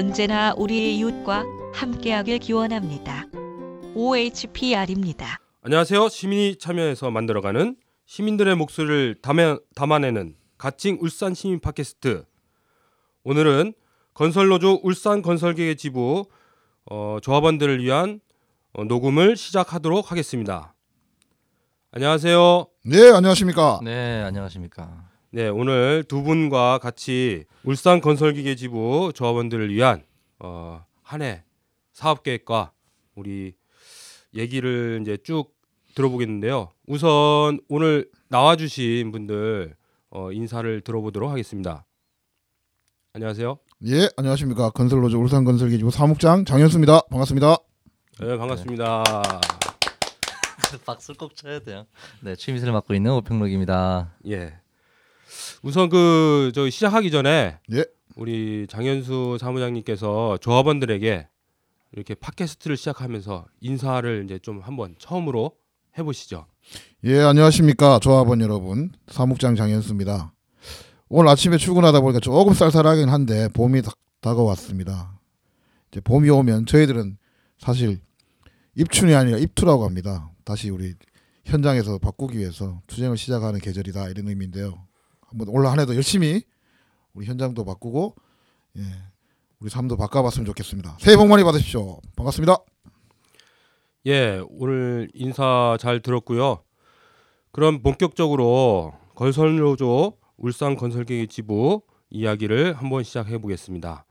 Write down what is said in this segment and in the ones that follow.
언제나 우리의 이웃과 함께하길 기원합니다. OHPR입니다. 안녕하세요. 시민이 참여해서 만들어가는 시민들의 목소리를 담아, 담아내는 가칭 울산 시민 팟캐스트. 오늘은 건설노조 울산 건설계의 지부 어, 조합원들을 위한 어, 녹음을 시작하도록 하겠습니다. 안녕하세요. 네, 안녕하십니까. 네, 안녕하십니까. 네, 오늘 두 분과 같이 울산 건설기계 지부 조합원들을 위한 어, 한 해 사업 계획과 우리 얘기를 이제 쭉 들어보겠는데요. 우선 오늘 나와주신 분들 어, 인사를 들어보도록 하겠습니다. 안녕하세요. 예, 안녕하십니까. 건설로조 울산건설기지부 사무장 장현수입니다. 반갑습니다. 네, 반갑습니다. 박수를 꼭 쳐야 돼요. 네, 취미를 맡고 있는 오평록입니다. 예. 우선 그저 시작하기 전에 예. 우리 장현수 사무장님께서 조합원들에게 이렇게 팟캐스트를 시작하면서 인사를 이제 좀 한번 처음으로 해보시죠. 예, 안녕하십니까. 조합원 여러분. 사무장 장현수입니다. 오늘 아침에 출근하다 보니까 조금 쌀쌀하긴 한데 봄이 다, 다가왔습니다. 이제 봄이 오면 저희들은 사실 입춘이 아니라 입투라고 합니다. 다시 우리 현장에서 바꾸기 위해서 투쟁을 시작하는 계절이다 이런 의미인데요. 한번 올 한해도 열심히 우리 현장도 바꾸고 예, 우리 삶도 바꿔봤으면 좋겠습니다. 새해 복 많이 받으십시오. 반갑습니다. 예, 오늘 인사 잘 들었고요. 그럼 본격적으로 건설노조 울산 건설계획 지부 이야기를 한번 시작해 보겠습니다.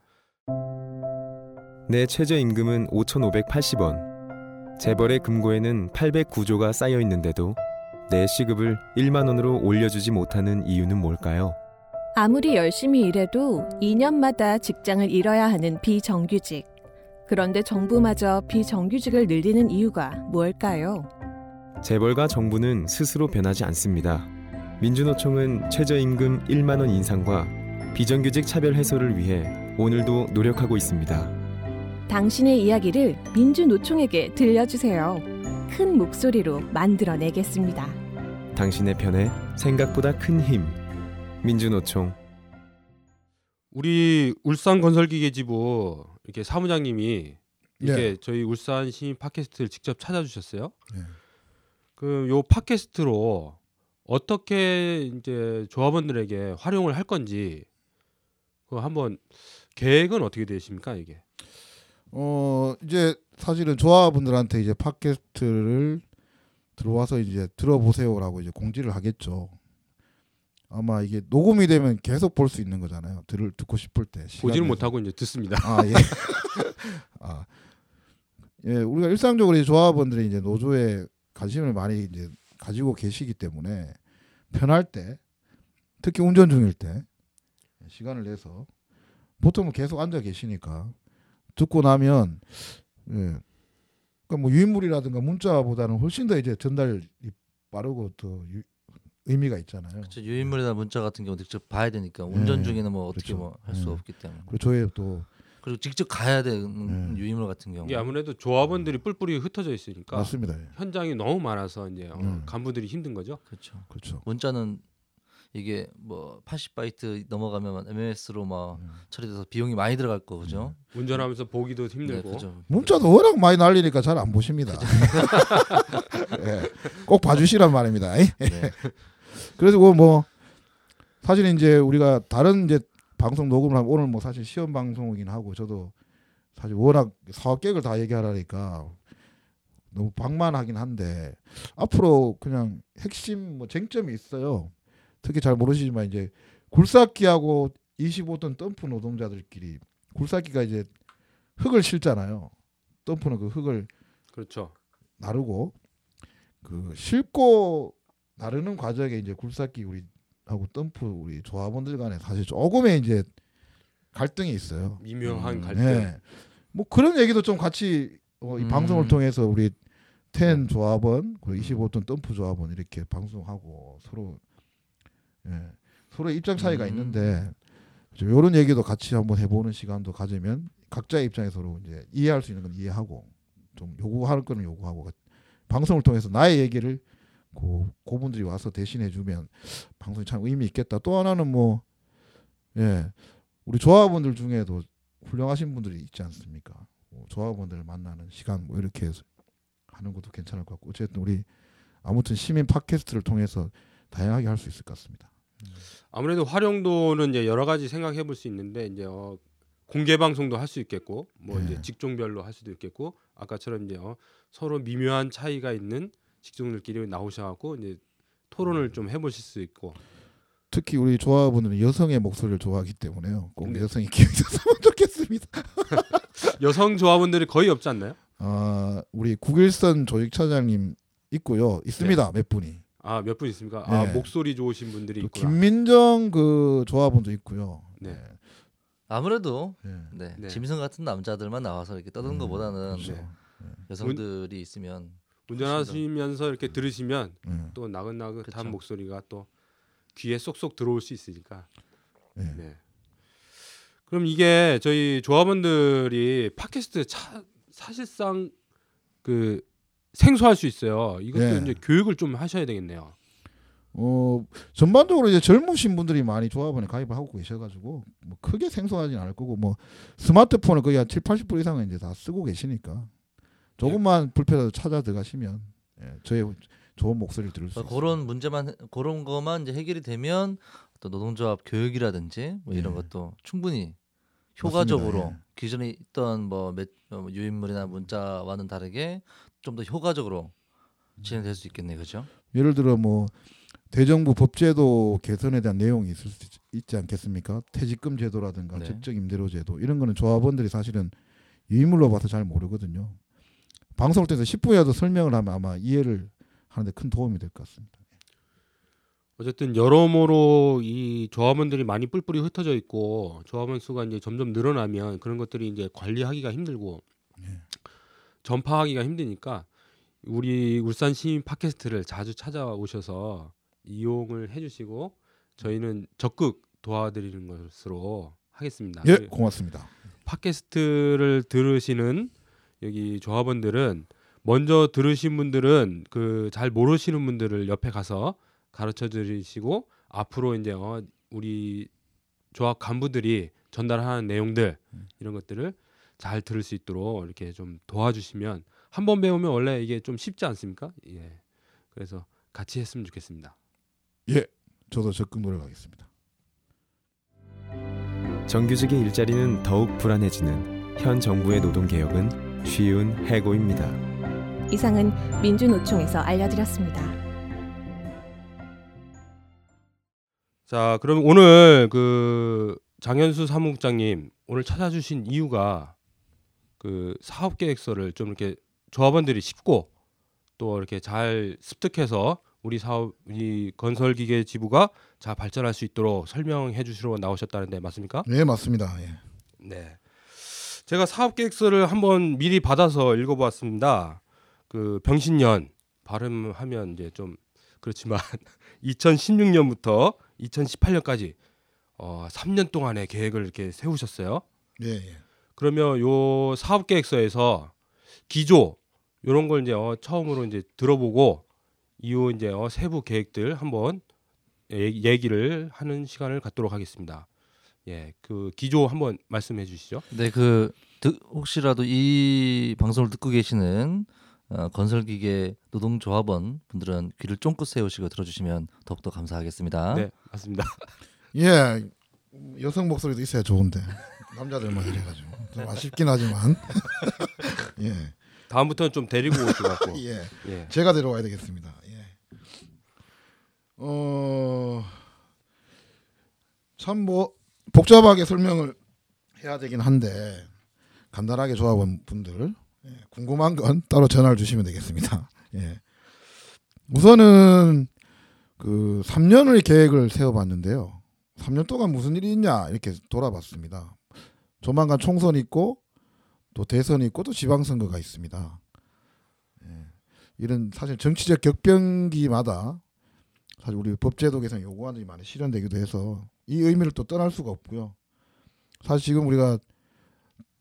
내 최저임금은 5,580원. 재벌의 금고에는 809조가 쌓여 있는데도 내 시급을 1만 원으로 올려주지 못하는 이유는 뭘까요? 아무리 열심히 일해도 2년마다 직장을 잃어야 하는 비정규직. 그런데 정부마저 비정규직을 늘리는 이유가 뭘까요? 재벌과 정부는 스스로 변하지 않습니다. 민주노총은 최저임금 1만 원 인상과 비정규직 차별 해소를 위해 오늘도 노력하고 있습니다. 당신의 이야기를 민주노총에게 들려주세요. 큰 목소리로 만들어내겠습니다. 당신의 편에 생각보다 큰 힘. 민주노총 우리 울산 건설기계 지부 이렇게 사무장님이 이렇게 네. 저희 울산 시민 팟캐스트를 직접 찾아주셨어요. 네. 그요 팟캐스트로 어떻게 이제 조합원들에게 활용을 할 건지 그 한번 계획은 어떻게 되십니까 이게? 어 이제 사실은 조합원들한테 이제 팟캐스트를 들어와서 이제 들어보세요라고 이제 공지를 하겠죠. 아마 이게 녹음이 되면 계속 볼 수 있는 거잖아요. 들을 듣고 싶을 때. 내서. 못하고 이제 듣습니다. 아 예. 아 예, 우리가 일상적으로 이 조합원들이 이제 노조에 관심을 많이 이제 가지고 계시기 때문에 편할 때, 특히 운전 중일 때 시간을 내서 보통은 계속 앉아 계시니까 듣고 나면 예, 그러니까 뭐 유인물이라든가 문자보다는 훨씬 더 이제 전달이 빠르고 더 유- 의미가 있잖아요. 그렇죠. 유인물이나 문자 같은 경우 직접 봐야 되니까 운전 네, 중에는 뭐 어떻게 그렇죠. 뭐할수 네. 없기 때문에. 그리고 저희 또 그리고 직접 가야 되는 네. 유인물 같은 경우. 이게 아무래도 조합원들이 뿔뿔이 흩어져 있으니까 맞습니다. 예. 현장이 너무 많아서 이제 어, 음. 간부들이 힘든 거죠. 그렇죠. 그렇죠. 문자는 이게 뭐 80바이트 넘어가면 MMS로 막 음. 처리돼서 비용이 많이 들어갈 거 그죠? 운전하면서 보기도 네, 힘들고. 그죠. 문자도 워낙 많이 날리니까 잘 안 보십니다. 예, 꼭 봐주시란 말입니다. 네. 그래서 그뭐 사실 이제 우리가 다른 이제 방송 녹음을 하면 오늘 뭐 사실 시험 방송이긴 하고 저도 사실 워낙 사업 계획을 다 얘기하라니까 너무 방만하긴 한데 앞으로 그냥 핵심 뭐 쟁점이 있어요. 특히 잘 모르시지만 이제 굴삭기하고 25톤 덤프 노동자들끼리 굴삭기가 이제 흙을 실잖아요. 덤프는 그 흙을 그렇죠. 나르고 그 싣고 나르는 과정에 이제 굴삭기 우리 하고 덤프 우리 조합원들 간에 사실 조금의 이제 갈등이 있어요. 미묘한 음, 갈등. 네. 뭐 그런 얘기도 좀 같이 어, 이 음. 방송을 통해서 우리 텐 조합원 그리고 25톤 덤프 조합원 이렇게 방송하고 서로 예, 서로 입장 차이가 음. 있는데 이런 얘기도 같이 한번 해보는 시간도 가지면 각자의 입장에 서로 이제 이해할 수 있는 건 이해하고 좀 요구할 거는 요구하고 방송을 통해서 나의 얘기를 고 고분들이 와서 대신해 주면 방송이 참 의미 있겠다. 또 하나는 뭐 예. 우리 조합원들 중에도 훌륭하신 분들이 있지 않습니까? 뭐 조합원들을 만나는 시간 뭐 이렇게 해서 하는 것도 괜찮을 것 같고 어쨌든 우리 아무튼 시민 팟캐스트를 통해서 다양하게 할 수 있을 것 같습니다. 아무래도 활용도는 이제 여러 가지 생각해 볼 수 있는데 이제 어, 공개 방송도 할 수 있겠고 뭐 네. 이제 직종별로 할 수도 있겠고 아까처럼 이제 어, 서로 미묘한 차이가 있는 직종들끼리 나오셔갖고 이제 토론을 좀 해보실 수 있고 특히 우리 조합원들은 여성의 목소리를 좋아하기 때문에요. 꼭 네. 여성이 기억했으면 좋겠습니다. 여성 조합원들이 거의 없지 않나요? 아 우리 국일선 조직 차장님 있고요. 있습니다 몇 분이. 아 몇 분 있습니까? 아 네. 목소리 좋으신 분들이 또 있구나. 김민정 그 조합원도 있고요. 네. 아무래도 네. 네, 네. 짐승 같은 남자들만 나와서 이렇게 떠드는 음, 것보다는 그렇죠. 네. 여성들이 있으면 운전하시면서 이렇게 들으시면 네. 또 나긋나긋한 그쵸. 목소리가 또 귀에 쏙쏙 들어올 수 있으니까. 네. 네. 그럼 이게 저희 조합원들이 팟캐스트 차, 사실상 그 생소할 수 있어요. 이것도 네. 이제 교육을 좀 하셔야 되겠네요. 어 전반적으로 이제 젊으신 분들이 많이 조합원에 가입을 하고 계셔가지고 뭐 크게 생소하진 않을 거고 뭐 스마트폰을 거의 한 7, 80% 이상은 이제 다 쓰고 계시니까 조금만 불편해도 찾아 들어가시면 예, 저의 좋은 목소리를 들을 수 그러니까 있어요. 그런 문제만 해- 그런 것만 이제 해결이 되면 또 노동조합 교육이라든지 뭐 이런 네. 것도 충분히 효과적으로 맞습니다. 예. 기존에 있던 뭐 매- 어, 유인물이나 문자와는 다르게 좀 더 효과적으로 진행될 수 있겠네요, 그렇죠? 예를 들어 뭐 대정부 법제도 개선에 대한 내용이 있을 수 있- 있지 않겠습니까? 퇴직금 제도라든가 네. 적정 임대료 제도 이런 거는 조합원들이 사실은 유인물로 봐서 잘 모르거든요. 방송을 통해서 10분이라도 설명을 하면 아마 이해를 하는데 큰 도움이 될 것 같습니다. 어쨌든 여러모로 이 조합원들이 많이 뿔뿔이 흩어져 있고 조합원 수가 이제 점점 늘어나면 그런 것들이 이제 관리하기가 힘들고 예. 전파하기가 힘드니까 우리 울산 시민 팟캐스트를 자주 찾아오셔서 이용을 해주시고 저희는 적극 도와드리는 것으로 하겠습니다. 예, 고맙습니다. 팟캐스트를 들으시는 여기 조합원들은 먼저 들으신 분들은 그 잘 모르시는 분들을 옆에 가서 가르쳐 드리시고 앞으로 이제 어 우리 조합 간부들이 전달하는 내용들 이런 것들을 잘 들을 수 있도록 이렇게 좀 도와주시면 한 번 배우면 원래 이게 좀 쉽지 않습니까? 예. 그래서 같이 했으면 좋겠습니다. 저도 적극 노력하겠습니다. 정규직의 일자리는 더욱 불안해지는 현 정부의 노동 개혁은 쉬운 해고입니다. 이상은 민주노총에서 알려드렸습니다. 자, 그럼 오늘 그 장현수 사무국장님 오늘 찾아주신 이유가 그 사업 계획서를 좀 이렇게 조합원들이 쉽고 또 이렇게 잘 습득해서 우리 사업 이 건설 기계 지부가 잘 발전할 수 있도록 설명해 주시러 나오셨다는데 맞습니까? 네, 맞습니다. 예. 네. 제가 사업 계획서를 한번 미리 받아서 읽어보았습니다. 그 병신년 발음하면 이제 좀 그렇지만 2016년부터 2018년까지 어 3년 동안의 계획을 이렇게 세우셨어요. 예, 예. 그러면 요 사업 계획서에서 기조 요런 걸 이제 어 처음으로 이제 들어보고 이후 이제 어 세부 계획들 한번 얘- 얘기를 하는 시간을 갖도록 하겠습니다. 예, 그 기조 한번 말씀해 주시죠. 네, 그 듣- 혹시라도 이 방송을 듣고 계시는 어, 건설기계 노동조합원 분들은 귀를 쫑긋 세우시고 들어주시면 더욱더 감사하겠습니다. 네, 맞습니다. 예, 여성 목소리도 있어야 좋은데 남자들만 이래가지고 좀 아쉽긴 하지만 예, 다음부터는 좀 데리고 오시고 갖고. 예, 예. 제가 데려와야 되겠습니다. 예. 어, 참뭐 복잡하게 설명을 해야 되긴 한데 간단하게 조합원 분들 예, 궁금한 건 따로 전화를 주시면 되겠습니다. 예. 우선은 그 3년의 계획을 세워봤는데요. 3년 동안 무슨 일이 있냐 이렇게 돌아봤습니다. 조만간 총선 있고 또 대선 있고 또 지방선거가 있습니다. 예. 이런 사실 정치적 격변기마다 사실 우리 법제도 개선 요구안들이 많이 실현되기도 해서 이 의미를 또 떠날 수가 없고요. 사실 지금 우리가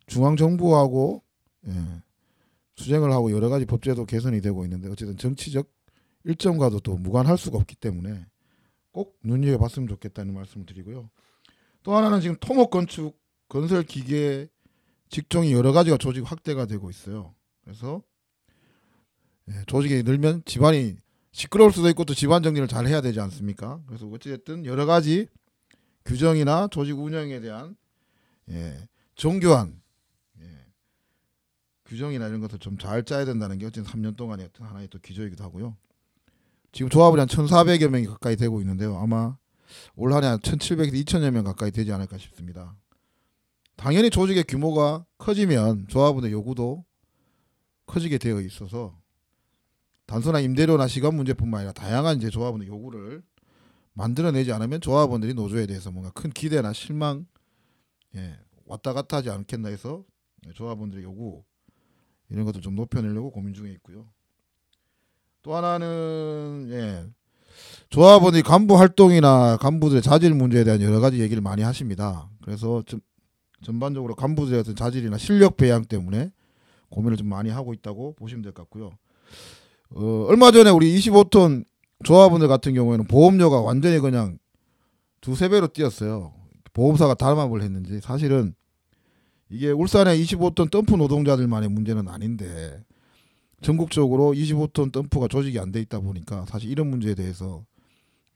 중앙 정부하고 예, 수쟁을 하고 여러 가지 법제도 개선이 되고 있는데 어쨌든 정치적 일정과도 또 무관할 수가 없기 때문에 꼭 눈여겨봤으면 좋겠다는 말씀을 드리고요. 또 하나는 지금 토목 건축 건설 기계 직종이 여러 가지가 조직 확대가 되고 있어요. 그래서 예, 조직이 늘면 집안이 시끄러울 수도 있고 또 집안 정리를 잘 해야 되지 않습니까? 그래서 어찌됐든 여러 가지 규정이나 조직 운영에 대한 예, 정교한 예, 규정이나 이런 것을 좀 잘 짜야 된다는 게 어쨌든 3년 동안의 어떤 하나의 또 기조이기도 하고요. 지금 조합원이 한 1,400여 명이 가까이 되고 있는데요. 아마 올 한해 한 1,700에서 2,000여 명 가까이 되지 않을까 싶습니다. 당연히 조직의 규모가 커지면 조합원의 요구도 커지게 되어 있어서 단순한 임대료나 시간 문제뿐만 아니라 다양한 이제 조합원의 요구를 만들어내지 않으면 조합원들이 노조에 대해서 뭔가 큰 기대나 실망 예, 왔다 갔다 하지 않겠나 해서 조합원들의 요구 이런 것들 좀 높여내려고 고민 중에 있고요. 또 하나는 예, 조합원이 간부 활동이나 간부들의 자질 문제에 대한 여러 가지 얘기를 많이 하십니다. 그래서 좀 전반적으로 간부들의 어떤 자질이나 실력 배양 때문에 고민을 좀 많이 하고 있다고 보시면 될 것 같고요. 어, 얼마 전에 우리 25톤 조합원들 같은 경우에는 보험료가 완전히 그냥 두세 배로 뛰었어요. 보험사가 담합을 했는지 사실은 이게 울산의 25톤 덤프 노동자들만의 문제는 아닌데 전국적으로 25톤 덤프가 조직이 안 돼 있다 보니까 사실 이런 문제에 대해서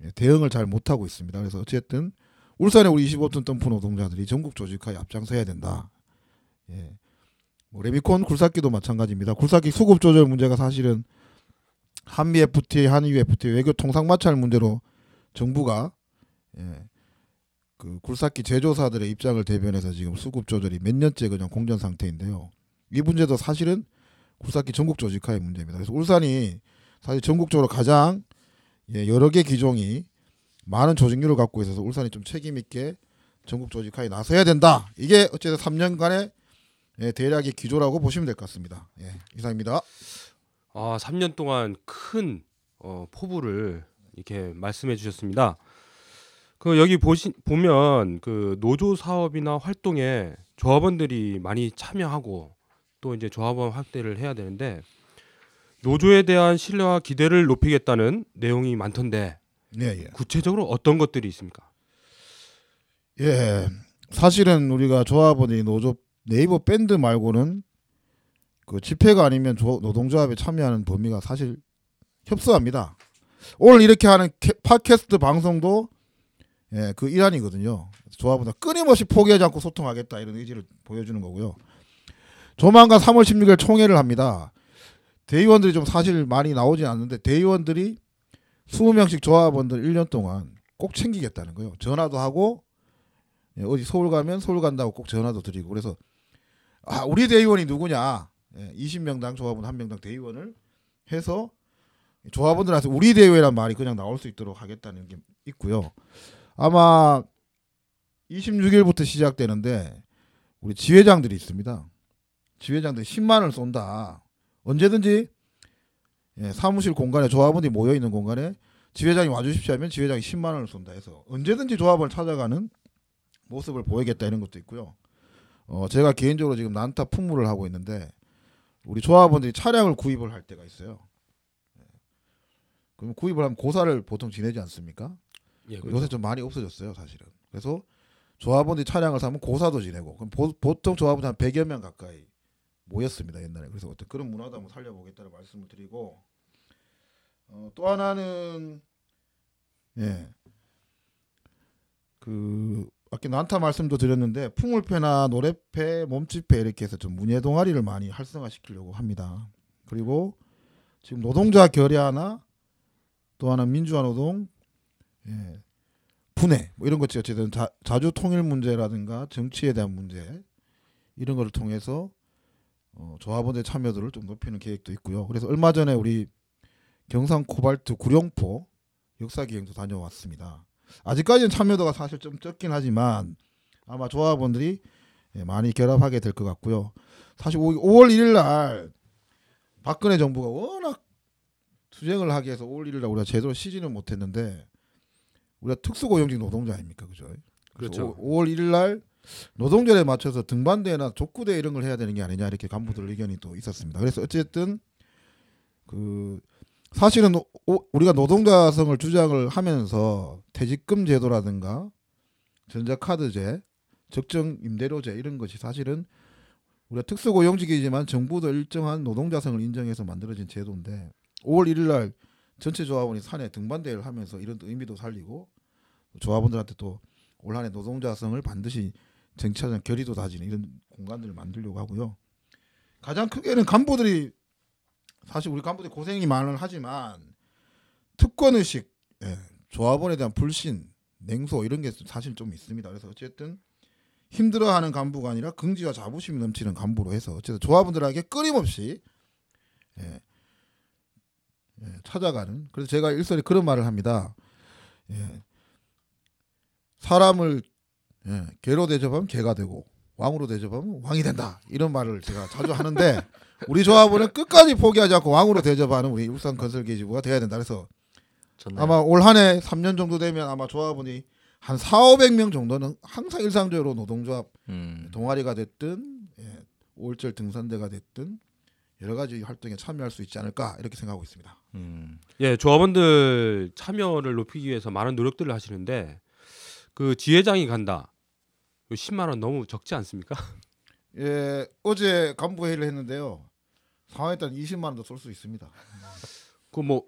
예, 대응을 잘 못하고 있습니다. 그래서 어쨌든 울산의 우리 25톤 덤프 노동자들이 전국 조직화에 앞장서야 된다. 예. 뭐 레미콘 굴삭기도 마찬가지입니다. 굴삭기 수급 조절 문제가 사실은 한미 FTA, 한유 FTA 외교 통상 마찰 문제로 정부가 예, 그 굴삭기 제조사들의 입장을 대변해서 지금 수급 조절이 몇 년째 그냥 공전 상태인데요. 이 문제도 사실은 굴삭기 전국 조직화의 문제입니다. 그래서 울산이 사실 전국적으로 가장 예, 여러 개 기종이 많은 조직률을 갖고 있어서 울산이 좀 책임 있게 전국 조직화에 나서야 된다. 이게 어쨌든 3년간의 예, 대략의 기조라고 보시면 될 것 같습니다. 예, 이상입니다. 아, 3년 동안 큰 어, 포부를 이렇게 말씀해 주셨습니다. 그 여기 보시 보면 그 노조 사업이나 활동에 조합원들이 많이 참여하고 또 이제 조합원 확대를 해야 되는데 노조에 대한 신뢰와 기대를 높이겠다는 내용이 많던데 예, 예. 구체적으로 어떤 것들이 있습니까? 예. 사실은 우리가 조합원이 노조 네이버 밴드 말고는 그 집회가 아니면 조, 노동조합에 참여하는 범위가 사실 협소합니다. 오늘 이렇게 하는 캐, 팟캐스트 방송도 예, 그 일환이거든요. 조합원들 끊임없이 포기하지 않고 소통하겠다 이런 의지를 보여주는 거고요. 조만간 3월 16일 총회를 합니다. 대의원들이 좀 사실 많이 나오지 않는데 대의원들이 20명씩 조합원들 1년 동안 꼭 챙기겠다는 거예요. 전화도 하고 예, 어디 서울 가면 서울 간다고 꼭 전화도 드리고 그래서 아 우리 대의원이 누구냐 예, 20명당 조합원 한 명당 대의원을 해서 조합원들한테 우리 대의원이란 말이 그냥 나올 수 있도록 하겠다는 게 있고요. 아마 26일부터 시작되는데 우리 지회장들이 있습니다. 지회장들이 10만 원을 쏜다. 언제든지 예, 사무실 공간에 조합원들이 모여 있는 공간에 지회장이 와주십시오 하면 지회장이 10만 원을 쏜다 해서 언제든지 조합을 찾아가는 모습을 보이겠다 이런 것도 있고요. 어, 제가 개인적으로 지금 난타 품무를 하고 있는데 우리 조합원들이 차량을 구입을 할 때가 있어요. 예. 그럼 구입을 하면 고사를 보통 지내지 않습니까? 예, 요새 좀 많이 없어졌어요, 사실은. 그래서 조합원들이 차량을 사면 고사도 지내고 그럼 보, 통 조합원 한 100여 명 가까이 모였습니다, 옛날에. 그래서 어떤 그런 문화도 한번 살려보겠다는 말씀을 드리고 어, 또 하나는 예. 그 아까 난타 말씀도 드렸는데 풍물패나 노래패, 몸집패 이렇게 해서 좀 문예 동아리를 많이 활성화시키려고 합니다. 그리고 지금 노동자 결야나 또 하나 민주화 노동 예. 분해 뭐 이런 것이 어쨌든 자, 자주 통일 문제라든가 정치에 대한 문제 이런 거를 통해서 어, 조합원의 참여도를 좀 높이는 계획도 있고요. 그래서 얼마 전에 우리 경상 코발트 구룡포 역사기행도 다녀왔습니다. 아직까지는 참여도가 사실 좀 적긴 하지만 아마 조합원들이 예, 많이 결합하게 될 것 같고요. 사실 5월 1일 날 박근혜 정부가 워낙 투쟁을 하기 위해서 5월 1일 날 우리가 제대로 쉬지는 못했는데 우리가 특수고용직 노동자 아닙니까, 그죠? 그렇죠. 5월 1일 날 노동절에 맞춰서 등반대나 족구대 이런 걸 해야 되는 게 아니냐 이렇게 간부들 의견이 또 있었습니다. 그래서 어쨌든 그 사실은 오, 우리가 노동자성을 주장을 하면서 퇴직금 제도라든가 전자카드제, 적정 임대료제 이런 것이 사실은 우리가 특수고용직이지만 정부도 일정한 노동자성을 인정해서 만들어진 제도인데 5월 1일 날 전체 조합원이 산에 등반대회를 하면서 이런 의미도 살리고 조합원들한테 또 올 한해 노동자성을 반드시 쟁취하는 결의도 다지는 이런 공간들을 만들려고 하고요. 가장 크게는 간부들이 사실 우리 간부들이 고생이 많을 하지만 특권 의식, 예, 조합원에 대한 불신, 냉소 이런 게 사실 좀 있습니다. 그래서 어쨌든 힘들어하는 간부가 아니라 긍지와 자부심이 넘치는 간부로 해서 어쨌든 조합원들에게 끊임없이 예, 예, 찾아가는. 그래서 제가 일설에 그런 말을 합니다. 예, 사람을 예, 개로 대접하면 개가 되고 왕으로 대접하면 왕이 된다. 이런 말을 제가 자주 하는데 우리 조합원은 끝까지 포기하지 않고 왕으로 대접하는 우리 울산 건설기지부가 돼야 된다. 그래서 좋네요. 아마 올 한 해 3년 정도 되면 아마 조합원이 한 4, 500명 정도는 항상 일상적으로 노동조합 음. 동아리가 됐든 예, 5월절 등산대가 됐든 여러 가지 활동에 참여할 수 있지 않을까 이렇게 생각하고 있습니다. 음. 예, 조합원들 참여를 높이기 위해서 많은 노력들을 하시는데 그 지회장이 간다. 10만 원 너무 적지 않습니까? 예, 어제 간부 회의를 했는데요. 상황에 따라 20만 원도 쏠 수 있습니다. 그 뭐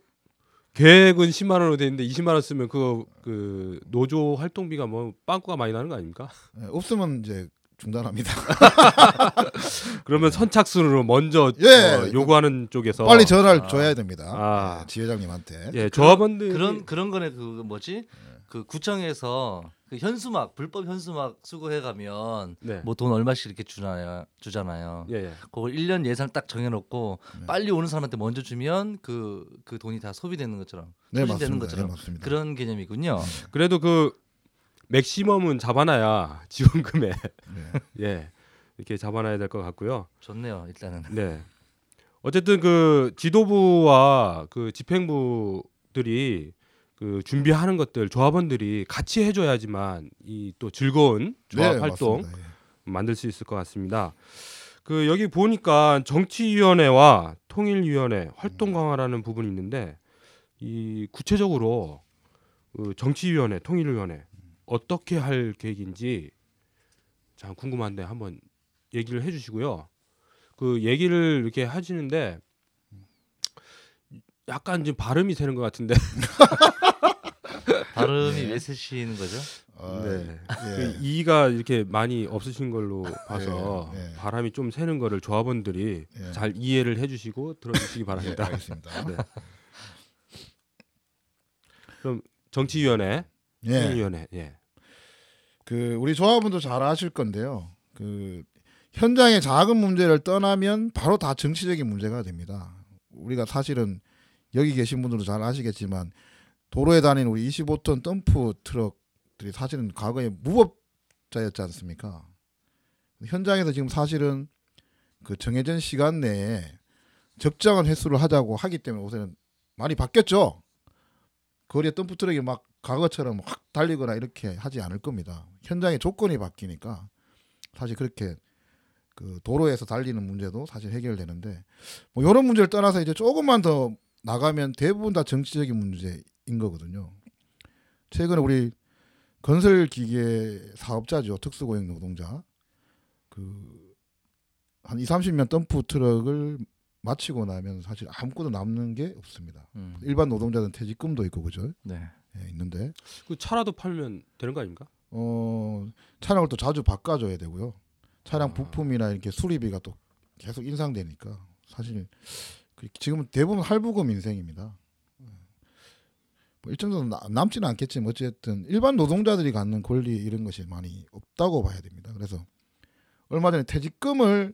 계획은 10만 원으로 돼 있는데 20만 원 쓰면 그그 노조 활동비가 뭐 빵꾸가 많이 나는 거 아닙니까? 예, 없으면 이제 중단합니다. 그러면 선착순으로 먼저 예, 어, 요구하는 쪽에서 빨리 전화를 아. 줘야 됩니다. 아. 예, 지회장님한테. 예, 조합원들 그런 그런 거네 그 뭐지? 그 구청에서 그 현수막 불법 현수막 수거해 가면 네. 뭐돈 얼마씩 이렇게 주나요? 주잖아요. 예, 예. 그걸 1년 예산 딱 정해 놓고 네. 빨리 오는 사람한테 먼저 주면 그그 돈이 다 소비되는 것처럼 네, 소진되는. 것처럼 네, 맞습니다. 그런 개념이군요. 그래도 그 맥시멈은 잡아놔야 지원금에 네. 예 이렇게 잡아놔야 될 것 같고요. 좋네요. 일단은. 네. 어쨌든 그 지도부와 그 집행부들이 그 준비하는 것들 조합원들이 같이 해줘야지만 이 또 즐거운 조합 네, 활동 맞습니다. 예. 만들 수 있을 것 같습니다. 그 여기 보니까 정치위원회와 통일위원회 활동 강화라는 부분이 있는데 이 구체적으로 그 정치위원회, 통일위원회 어떻게 할 계획인지 참 궁금한데 한번 얘기를 해주시고요. 그 얘기를 이렇게 하시는데 약간 지금 발음이 새는 것 같은데. 발음이 네. 왜 세시는 거죠? 아, 네. 예. 그 이가 이렇게 많이 없으신 걸로 봐서 예, 예. 바람이 좀 새는 거를 조합원들이 예. 잘 이해를 해주시고 들어주시기 예, 바랍니다. 알겠습니다. 네. 정치위원회, 예. 통일위원회, 예, 그 우리 조합원도 잘 아실 건데요. 그 현장의 작은 문제를 떠나면 바로 다 정치적인 문제가 됩니다. 우리가 사실은 여기 계신 분들도 잘 아시겠지만 도로에 다니는 우리 25톤 덤프 트럭들이 사실은 과거에 무법자였지 않습니까? 현장에서 지금 사실은 그 정해진 시간 내에 적정한 횟수를 하자고 하기 때문에 요새는 많이 바뀌었죠. 거리에 덤프 트럭이 막 과거처럼 확 달리거나 이렇게 하지 않을 겁니다. 현장의 조건이 바뀌니까 사실 그렇게 그 도로에서 달리는 문제도 사실 해결되는데 뭐 이런 문제를 떠나서 이제 조금만 더 나가면 대부분 다 정치적인 문제인 거거든요. 최근에 우리 건설 기계 사업자죠 특수고용 노동자 그 한 2, 30년 덤프 트럭을 마치고 나면 사실 아무것도 남는 게 없습니다. 음. 일반 노동자들은 퇴직금도 있고 그죠? 네. 예, 있는데 그 차라도 팔면 되는 거 아닙니까? 어 차량을 또 자주 바꿔 줘야 되고요. 차량 아. 부품이나 이렇게 수리비가 또 계속 인상되니까 사실 그 지금은 대부분 할부금 인생입니다. 뭐 일정 정도 나- 남지는 않겠지만 어쨌든 일반 노동자들이 갖는 권리 이런 것이 많이 없다고 봐야 됩니다. 그래서 얼마 전에 퇴직금을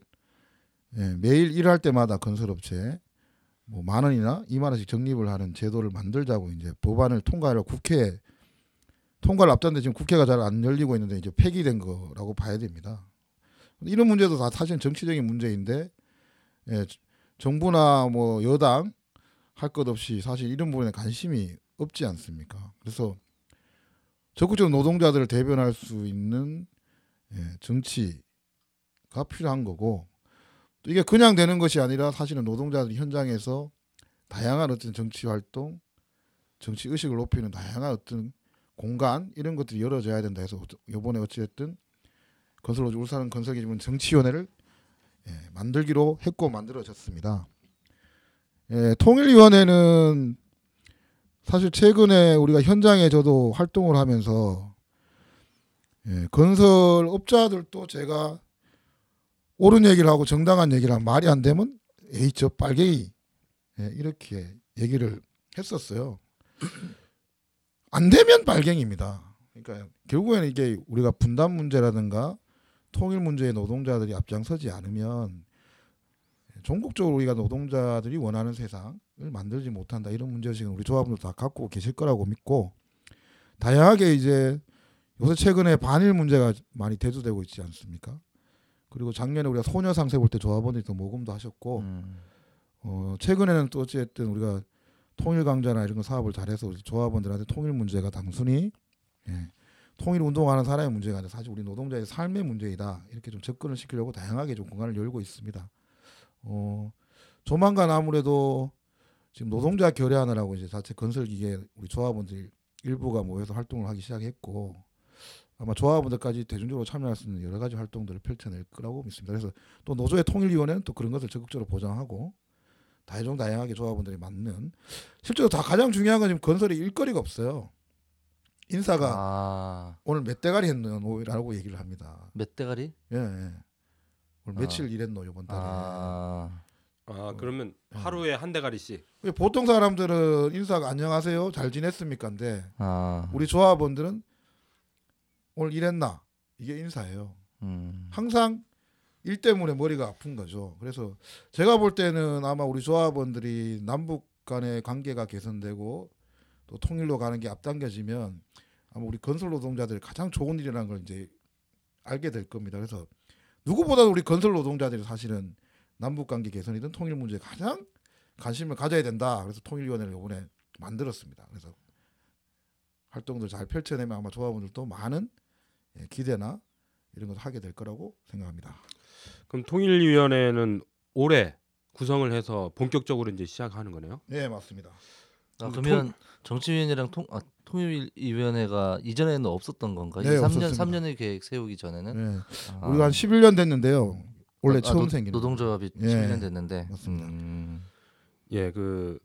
예, 매일 일할 때마다 건설업체 뭐만 원이나 2만 원씩 적립을 하는 제도를 만들자고 이제 법안을 통과하려 국회에 통과를 앞뒀는데 지금 국회가 잘 안 열리고 있는데 이제 폐기된 거라고 봐야 됩니다. 이런 문제도 다 사실 정치적인 문제인데 예, 정부나 뭐 여당 할 것 없이 사실 이런 부분에 관심이 없지 않습니까? 그래서 적극적으로 노동자들을 대변할 수 있는 예, 정치가 필요한 거고 또 이게 그냥 되는 것이 아니라 사실은 노동자들이 현장에서 다양한 어떤 정치 활동, 정치 의식을 높이는 다양한 어떤 공간 이런 것들이 열어져야 된다 해서 이번에 어찌됐든 건설로지 울산 건설기지분 정치위원회를 예, 만들기로 했고 만들어졌습니다. 예, 통일위원회는 사실 최근에 우리가 현장에 저도 활동을 하면서 예, 건설 업자들도 제가 옳은 얘기를 하고 정당한 얘기를 말이 안 되면 에이 저 빨갱이 예, 이렇게 얘기를 했었어요. 안 되면 빨갱입니다. 그러니까 결국에는 이게 우리가 분단 문제라든가 통일 문제에 노동자들이 앞장서지 않으면 전국적으로 우리가 노동자들이 원하는 세상을 만들지 못한다 이런 문제의식은 우리 조합원들 다 갖고 계실 거라고 믿고 다양하게 이제 요새 최근에 반일 문제가 많이 대두되고 있지 않습니까? 그리고 작년에 우리가 소녀 상 세 볼 때 조합원들이 또 모금도 하셨고 음. 어, 최근에는 또 어쨌든 우리가 통일 강자나 이런 거 사업을 잘해서 조합원들한테 통일 문제가 단순히 예, 통일 운동하는 사람의 문제가 아니라 사실 우리 노동자의 삶의 문제이다 이렇게 좀 접근을 시키려고 다양하게 좀 공간을 열고 있습니다. 어, 조만간 아무래도 지금 노동자 결의안을 이제 자체 건설 기계 우리 조합원들 일부가 모여서 활동을 하기 시작했고 아마 조합원들까지 대중적으로 참여할 수 있는 여러 가지 활동들을 펼쳐낼 거라고 믿습니다. 그래서 또 노조의 통일위원회는 또 그런 것을 적극적으로 보장하고 다종 다양하게 조합원들이 맞는 실제로 다 가장 중요한 건 지금 건설에 일거리가 없어요. 인사가 아, 오늘 몇 대가리 했노라고 얘기를 합니다. 몇 대가리? 예, 예. 오늘 아. 며칠 일했노 이번 달에. 아, 아 그러면 네. 하루에 한 대가리씩. 왜 보통 사람들은 인사가 안녕하세요 잘 지냈습니까인데 아, 우리 조합원들은 오늘 일했나 이게 인사예요. 음. 항상 일 때문에 머리가 아픈 거죠. 그래서 제가 볼 때는 아마 우리 조합원들이 남북 간의 관계가 개선되고 또 통일로 가는 게 앞당겨지면 아마 우리 건설 노동자들이 가장 좋은 일이라는 걸 이제 알게 될 겁니다. 그래서 누구보다도 우리 건설 노동자들이 사실은 남북 관계 개선이든 통일 문제에 가장 관심을 가져야 된다. 그래서 통일위원회를 이번에 만들었습니다. 그래서 활동들 잘 펼쳐내면 아마 조합원들도 많은 예, 기대나 이런 걸 하게 될 거라고 생각합니다. 그럼 통일위원회는 올해 구성을 해서 본격적으로 이제 시작하는 거네요. 네 맞습니다. 아, 통- 그러면 정치위원회랑 통, 아, 통일위원회가 이전에는 없었던 건가요? 네, 3년 없었습니다. 3년의 계획 세우기 전에는 네. 아. 우리가 한 11년 됐는데요. 원래 아, 처음 노, 생긴 노동조합이 예, 11년 됐는데 맞습니다. 음. 예, 그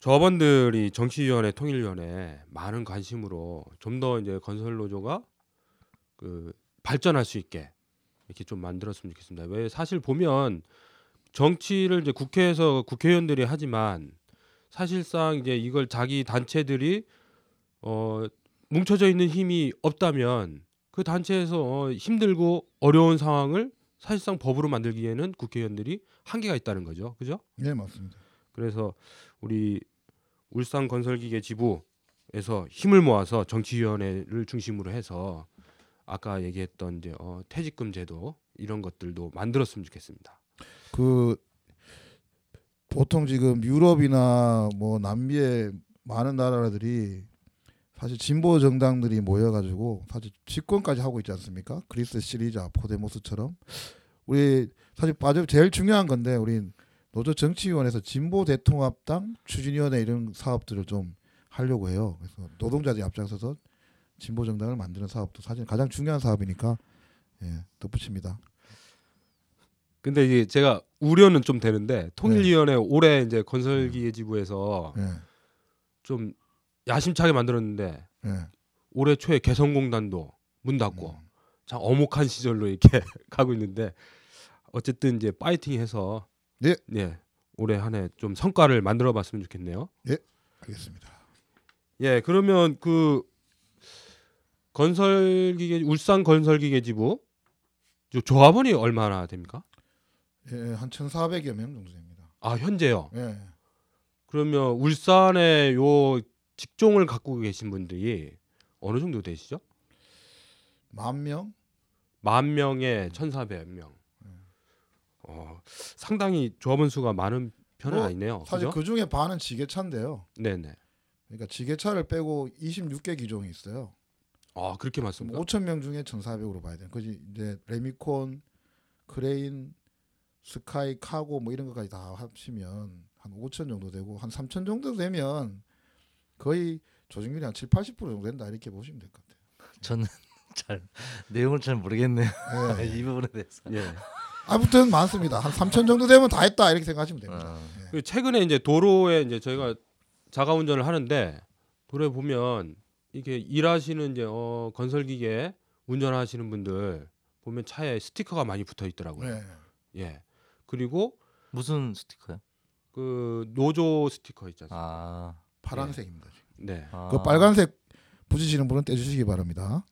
조합원들이 정치위원회, 통일위원회 많은 관심으로 좀 더 이제 건설 노조가 그 발전할 수 있게 이렇게 좀 만들었으면 좋겠습니다. 왜 사실 보면 정치를 이제 국회에서 국회의원들이 하지만 사실상 이제 이걸 자기 단체들이 어 뭉쳐져 있는 힘이 없다면 그 단체에서 어, 힘들고 어려운 상황을 사실상 법으로 만들기에는 국회의원들이 한계가 있다는 거죠. 그죠? 네 맞습니다. 그래서 우리 울산 건설기계 지부에서 힘을 모아서 정치위원회를 중심으로 해서 아까 얘기했던 이제 어, 퇴직금 제도 이런 것들도 만들었으면 좋겠습니다. 그 보통 지금 유럽이나 뭐 남미의 많은 나라들이 사실 진보 정당들이 모여가지고 사실 집권까지 하고 있지 않습니까? 그리스 시리자 포데모스처럼 우리 사실 빠져 제일 중요한 건데 우리 노조 정치위원회에서 진보 대통합당 추진위원회 이런 사업들을 좀 하려고 해요. 그래서 노동자들이 앞장서서 진보 정당을 만드는 사업도 사실 가장 중요한 사업이니까 예, 덧붙입니다. 근데 이게 제가 우려는 좀 되는데 통일위원회 올해 이제 건설기계 지부에서 예, 좀 야심차게 만들었는데 예. 올해 초에 개성공단도 문 닫고 음. 참 어목한 시절로 이렇게 가고 있는데 어쨌든 이제 파이팅해서 네. 예, 올해 한 해 좀 성과를 만들어 봤으면 좋겠네요. 알겠습니다. 예, 그러면 그 건설기계 울산 건설기계지부 저 조합원이 얼마나 됩니까? 예, 한 1,400여 명 정도 됩니다. 아 현재요. 예. 그러면 울산에 요 직종을 갖고 계신 분들이 어느 정도 되시죠? 만 명? 만 명에 천사백 명. 어, 상당히 조합원 수가 많은 편은 뭐, 아니네요. 사실 그죠? 그 중에 반은 지게차인데요. 네 네. 그러니까 지게차를 빼고 26개 기종이 있어요. 아 그렇게 그럼 많습니까? 5천 명 중에 1,400으로 봐야 돼요. 그지 이제 레미콘, 크레인, sky, cargo 뭐 이런 것까지 다 합치면 한 5천 정도 되고 한 3천 정도 되면 거의 조직률이 한 7, 80% 정도 된다 이렇게 보시면 될 것 같아요. 저는 잘 내용을 잘 모르겠네요. 예. 이 부분에 대해서. 예. 아무튼 많습니다. 한 3천 정도 되면 다 했다 이렇게 생각하시면 됩니다. 어. 그 최근에 이제 도로에 이제 저희가 자가 운전을 하는데 도로에 보면 이게 일하시는 이제 어, 건설 기계 운전하시는 분들 보면 차에 스티커가 많이 붙어 있더라고요. 네. 예. 그리고 무슨 스티커요? 그 노조 스티커 있잖아요. 아, 파란색입니다. 지금. 네. 아. 그 빨간색 붙이시는 분은 떼주시기 바랍니다.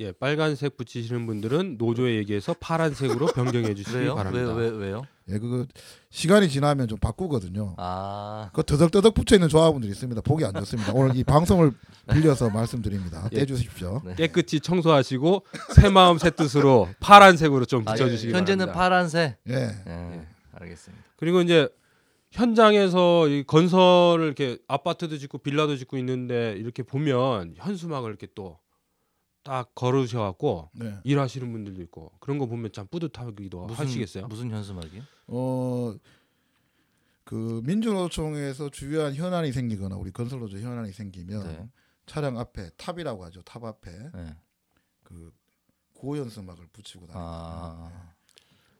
예, 빨간색 붙이시는 분들은 노조에 얘기해서 파란색으로 변경해 주시기 왜요? 바랍니다. 왜, 왜, 왜요? 예, 그 시간이 지나면 좀 바꾸거든요. 아, 그 더덕더덕 붙여 있는 조합원들이 있습니다. 보기 안 좋습니다. 오늘 이 방송을 빌려서 말씀드립니다. 예. 떼 주십시오. 네. 깨끗이 청소하시고 새 마음 새 뜻으로 파란색으로 좀 아, 붙여주시기 현재는 바랍니다. 파란색. 예. 예, 알겠습니다. 그리고 이제 현장에서 이 건설을 이렇게 아파트도 짓고 빌라도 짓고 있는데 이렇게 보면 현수막을 이렇게 또 딱 걸으셔갖고 네. 일하시는 분들도 있고 그런 거 보면 참 뿌듯하기도 무슨 하시겠어요? 무슨 현수막이요? 어, 그 민주노총에서 주요한 현안이 생기거나 우리 건설노조 현안이 생기면 네. 차량 앞에 탑이라고 하죠. 탑 앞에 네. 그 현수막을 붙이고. 아,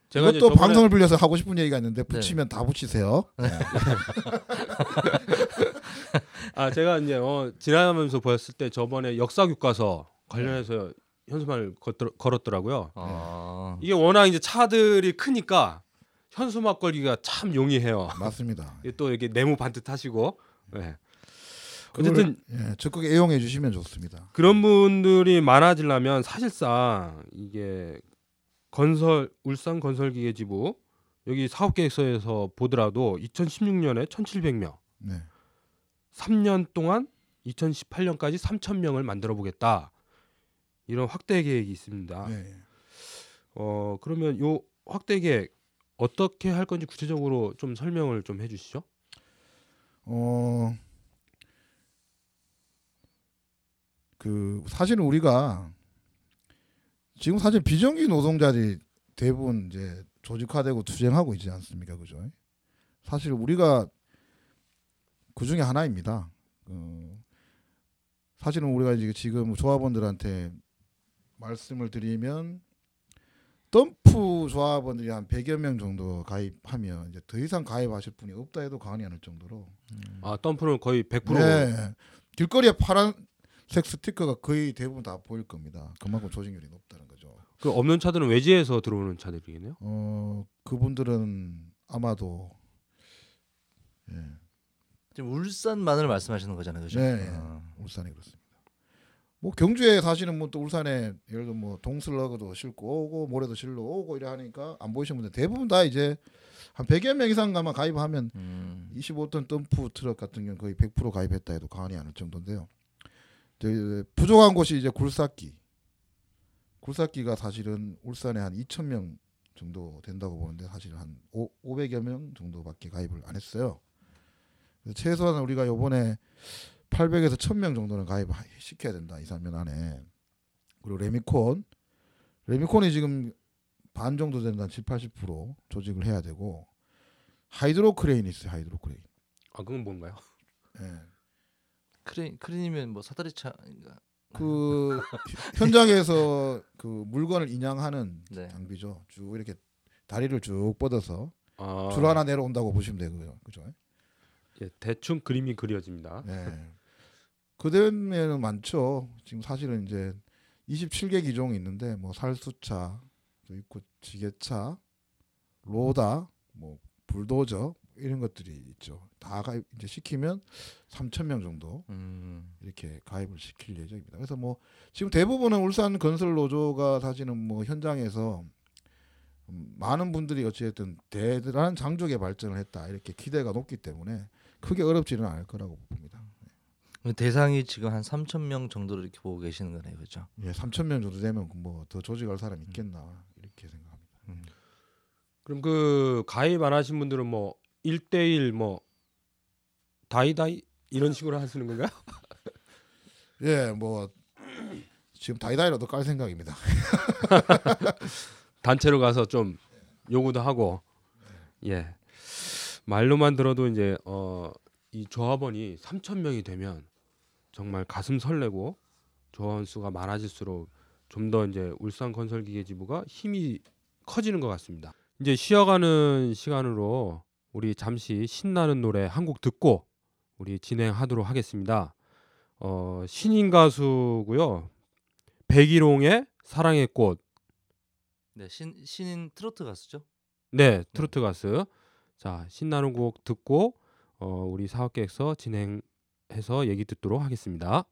제가 이제 이것도 저번에- 방송을 빌려서 하고 싶은 얘기가 있는데 붙이면 다 붙이세요. 아 제가 이제 어, 지나가면서 보였을 때 저번에 역사 교과서 관련해서 현수막을 걷더- 걸었더라고요. 아, 이게 워낙 이제 차들이 크니까 현수막 걸기가 참 용이해요. 맞습니다. 또 이게 네모 반듯 하시고 네. 그걸, 어쨌든 예, 적극 애용해 주시면 좋습니다. 그런 분들이 많아지려면 사실상 이게 건설 울산 건설 기계지부 여기 사업 계획서에서 보더라도 2016년에 1,700명, 네. 3년 동안 2018년까지 3,000명을 만들어 보겠다. 이런 확대 계획이 있습니다. 네. 어 그러면 요 확대 계획 어떻게 할 건지 구체적으로 좀 설명을 좀 해주시죠. 어, 그 사실은 우리가 지금 사실 비정규 노동자들이 대부분 이제 조직화되고 투쟁하고 있지 않습니까, 그죠? 사실 우리가 그 중에 하나입니다. 어, 사실은 우리가 이제 지금 조합원들한테 말씀을 드리면 덤프 조합원들이 한 100여 명 정도 가입하면 이제 더 이상 가입하실 분이 없다 해도 과언이 아닐 정도로 아 덤프는 거의 100% 네. 길거리에 파란색 스티커가 거의 대부분 다 보일 겁니다. 그만큼 조직률이 높다는 거죠. 그 없는 차들은 외지에서 들어오는 차들이겠네요. 어 그분들은 아마도 예, 지금 울산만을 말씀하시는 거잖아요, 그죠? 네, 아, 울산이 그렇습니다. 뭐 경주에 사시는 분 또 울산에 예를 들어 뭐 동슬러그도 싣고 오고 모래도 실러 오고 이래 하니까 안 보이시는 분들 대부분 다 이제 한 100여 명 이상 가만 가입하면 음, 25톤 덤프 트럭 같은 경우 거의 100% 가입했다 해도 과언이 아닐 정도인데요. 부족한 곳이 이제 굴삭기. 굴삭기가 사실은 울산에 한 2천 명 정도 된다고 보는데 사실 한 5, 500여 명 정도밖에 가입을 안 했어요. 최소한 우리가 요번에 800에서 1000명 정도는 가입 시켜야 된다. 2, 3년 안에. 그리고 레미콘. 레미콘이 지금 반 정도 된다. 7, 80% 조직을 해야 되고 hydro 크레인이 있어요. hydro 크레인. 아 그건 뭔가요? 예. 크레인 크레인이면 뭐 사다리 차인가? 그 현장에서 그 물건을 인양하는 네. 장비죠. 쭉 이렇게 다리를 쭉 뻗어서 아, 줄 하나 내려온다고 보시면 되고요. 그죠? 예, 대충 그림이 그려집니다. 네. 그다음에는 많죠. 지금 사실은 이제 27개 기종이 있는데 뭐 살수차도 있고 지게차, 로다, 뭐 불도저 이런 것들이 있죠. 다 가입 이제 시키면 3천 명 정도 음, 이렇게 가입을 시킬 예정입니다. 그래서 뭐 지금 대부분은 울산 건설 노조가 사실은 뭐 현장에서 음, 많은 분들이 어찌됐든 대단한 장족의 발전을 했다 이렇게 기대가 높기 때문에 크게 어렵지는 않을 거라고 봅니다. 대상이 지금 한 3천 명 정도로 이렇게 보고 계시는 거네요, 그렇죠? 예, 3천 명 정도 되면 뭐 더 조직할 사람이 있겠나 이렇게 생각합니다. 그럼 그 가입 안 하신 분들은 뭐 1대1 뭐 다이다이 이런 식으로 하시는 건가요? 예, 뭐 지금 다이다이라도 깔 생각입니다. 단체로 가서 좀 요구도 하고 예 말로만 들어도 이제 어 이 조합원이 3천 명이 되면 정말 가슴 설레고 조합원 수가 많아질수록 좀 더 이제 울산 건설 기계 지부가 힘이 커지는 것 같습니다. 이제 쉬어가는 시간으로 우리 잠시 신나는 노래 한 곡 듣고 우리 진행하도록 하겠습니다. 어, 신인 가수고요. 백일홍의 사랑의 꽃. 네, 신 신인 트로트 가수죠. 네, 트로트 가수. 자, 신나는 곡 듣고 어, 우리 사업 계획서 진행 해서 얘기 듣도록 하겠습니다.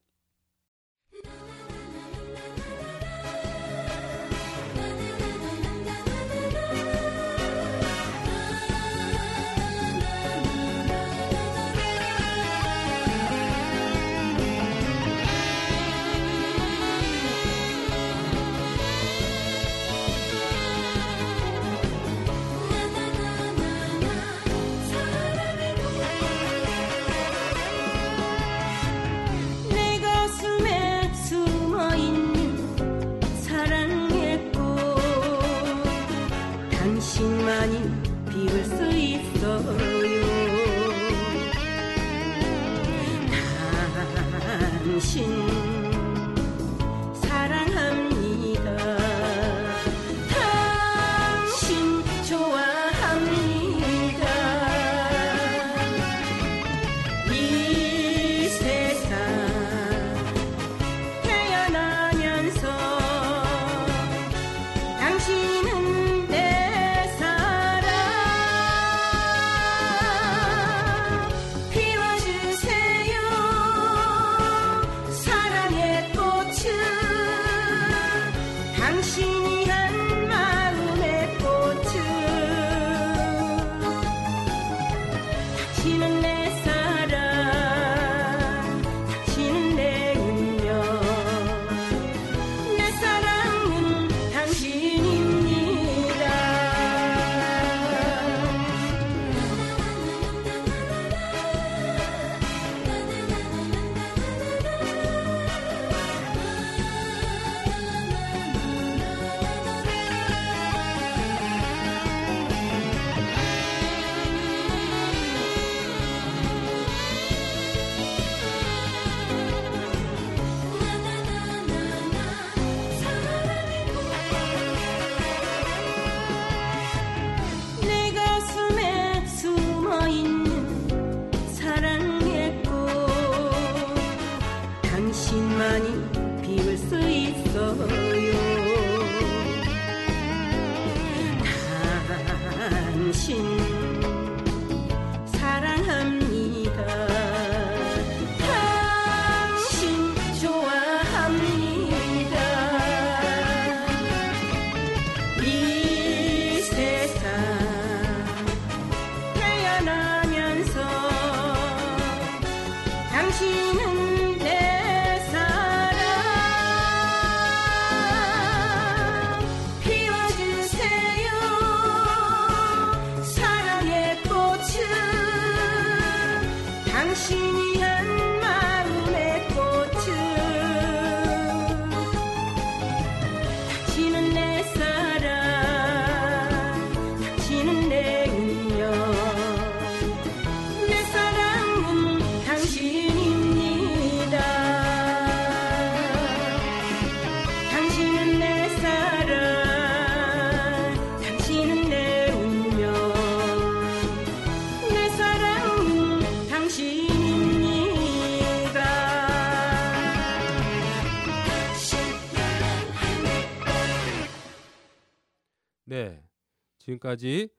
지금까지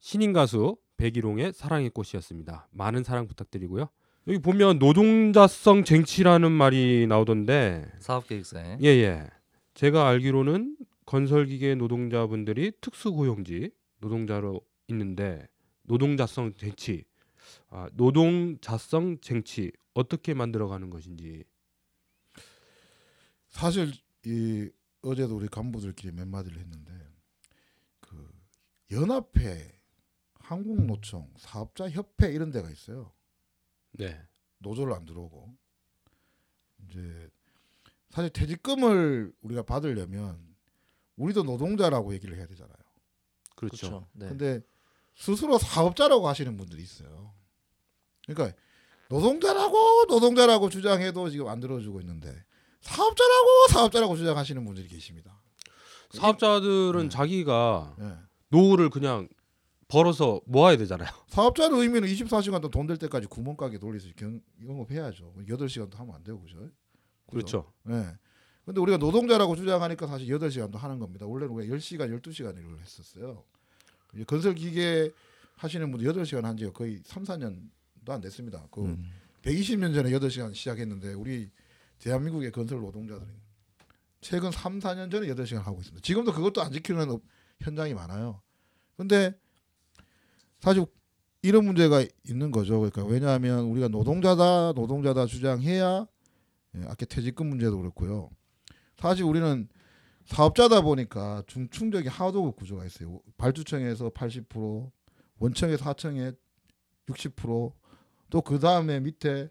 신인 가수 백일홍의 사랑의 꽃이었습니다. 많은 사랑 부탁드리고요. 여기 보면 노동자성 쟁취라는 말이 나오던데, 사업 계획서에 예 예, 제가 알기로는 건설기계 노동자분들이 특수고용직 노동자로 있는데 노동자성 쟁취, 아, 노동자성 쟁취 어떻게 만들어가는 것인지, 사실 이 어제도 우리 간부들끼리 몇 마디를 했는데 그 연합회, 한국노총, 사업자협회 이런 데가 있어요. 네, 노조를 안 들어오고 이제 사실 퇴직금을 우리가 받으려면 우리도 노동자라고 얘기를 해야 되잖아요. 그렇죠. 그렇죠. 네. 근데 스스로 사업자라고 하시는 분들이 있어요. 그러니까 노동자라고 노동자라고 주장해도 지금 안 들어주고 있는데 사업자라고 사업자라고 주장하시는 분들이 계십니다. 사업자들은 네. 자기가 예. 노후를 그냥 벌어서 모아야 되잖아요. 사업자의 의미는 24시간 동안 돈될 때까지 구멍가게 돌리서 경, 영업해야죠. 8시간도 하면 안 되고 그죠? 그렇죠. 예. 근데 우리가 노동자라고 주장하니까 사실 8시간도 하는 겁니다. 원래는 우리가 10시간, 12시간 일을 했었어요. 건설 기계 하시는 분들 8시간 한 지가 거의 3, 4년도 안 됐습니다. 그 음. 120년 전에 8시간 시작했는데 우리 대한민국의 건설 노동자들은 최근 3, 4년 전에 8시간 하고 있습니다. 지금도 그것도 안 지키는 업- 현장이 많아요. 근데 사실 이런 문제가 있는 거죠. 그러니까 왜냐하면 우리가 노동자다 노동자다 주장해야 예, 아까 퇴직금 문제도 그렇고요. 사실 우리는 사업자다 보니까 중층적인 하도급 구조가 있어요. 발주청에서 80%, 원청에서 하청에 60%또 그 다음에 밑에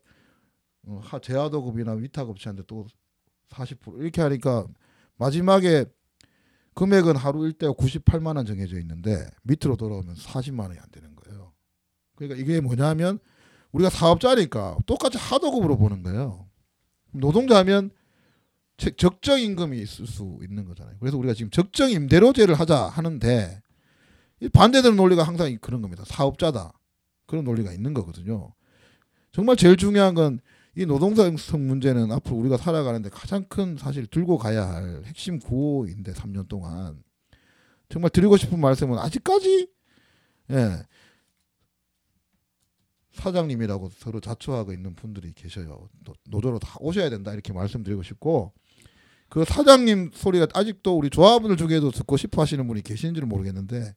어, 하 제하도급이나 위탁업체한테 또 40% 이렇게 하니까 마지막에 금액은 하루 일대가 98만 원 정해져 있는데 밑으로 돌아오면 40만 원이 안 되는 거예요. 그러니까 이게 뭐냐면 우리가 사업자니까 똑같이 하도급으로 보는 거예요. 노동자면 책- 적정 임금이 있을 수 있는 거잖아요. 그래서 우리가 지금 적정 임대료제를 하자 하는데 이 반대되는 논리가 항상 이- 그런 겁니다. 사업자다 그런 논리가 있는 거거든요. 정말 제일 중요한 건 이 노동성 문제는 앞으로 우리가 살아가는데 가장 큰 사실 들고 가야 할 핵심 구호인데 3년 동안 정말 드리고 싶은 말씀은 아직까지 예 사장님이라고 서로 자초하고 있는 분들이 계셔요. 또 노조로 다 오셔야 된다 이렇게 말씀드리고 싶고 그 사장님 소리가 아직도 우리 조합원들 중에도 듣고 싶어 하시는 분이 계신지는 모르겠는데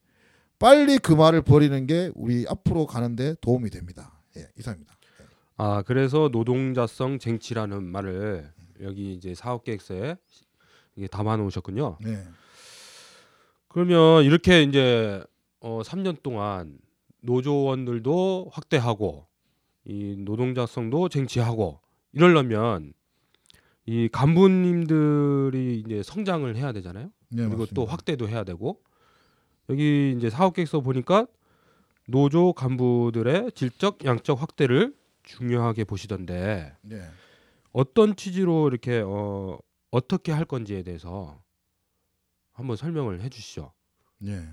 빨리 그 말을 버리는 게 우리 앞으로 가는데 도움이 됩니다. 예, 이상입니다. 아 그래서 노동자성 쟁취라는 말을 여기 이제 사업 계획서에 담아 놓으셨군요. 네. 그러면 이렇게 이제 어 3년 동안 노조원들도 확대하고 이 노동자성도 쟁취하고 이러려면 이 간부님들이 이제 성장을 해야 되잖아요. 네, 그리고 또 맞습니다. 확대도 해야 되고 여기 이제 사업 계획서 보니까 노조 간부들의 질적 양적 확대를 중요하게 보시던데 네. 어떤 취지로 이렇게 어 어떻게 할 건지에 대해서 한번 설명을 해주시죠. 네.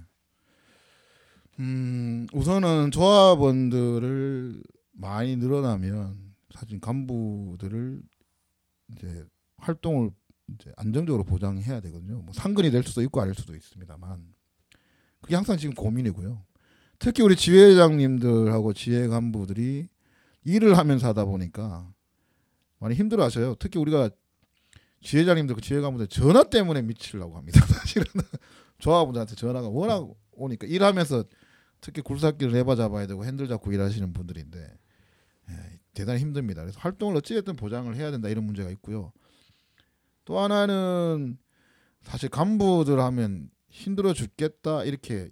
음, 우선은 조합원들을 많이 늘어나면 사실 간부들을 이제 활동을 이제 안정적으로 보장해야 되거든요. 뭐 상근이 될 수도 있고 아닐 수도 있습니다만 그게 항상 지금 고민이고요. 특히 우리 지회장님들하고 지회 간부들이 일을 하면서 하다 보니까 많이 힘들어하셔요. 특히 우리가 지회장님들, 그 지회 간부들 전화 때문에 미치려고 합니다. 사실은 조합원들한테 전화가 워낙 오니까 일하면서 특히 굴삭기를 내봐 잡아야 되고 핸들 잡고 일하시는 분들인데 예, 대단히 힘듭니다. 그래서 활동을 어찌됐든 보장을 해야 된다 이런 문제가 있고요. 또 하나는 사실 간부들 하면 힘들어 죽겠다 이렇게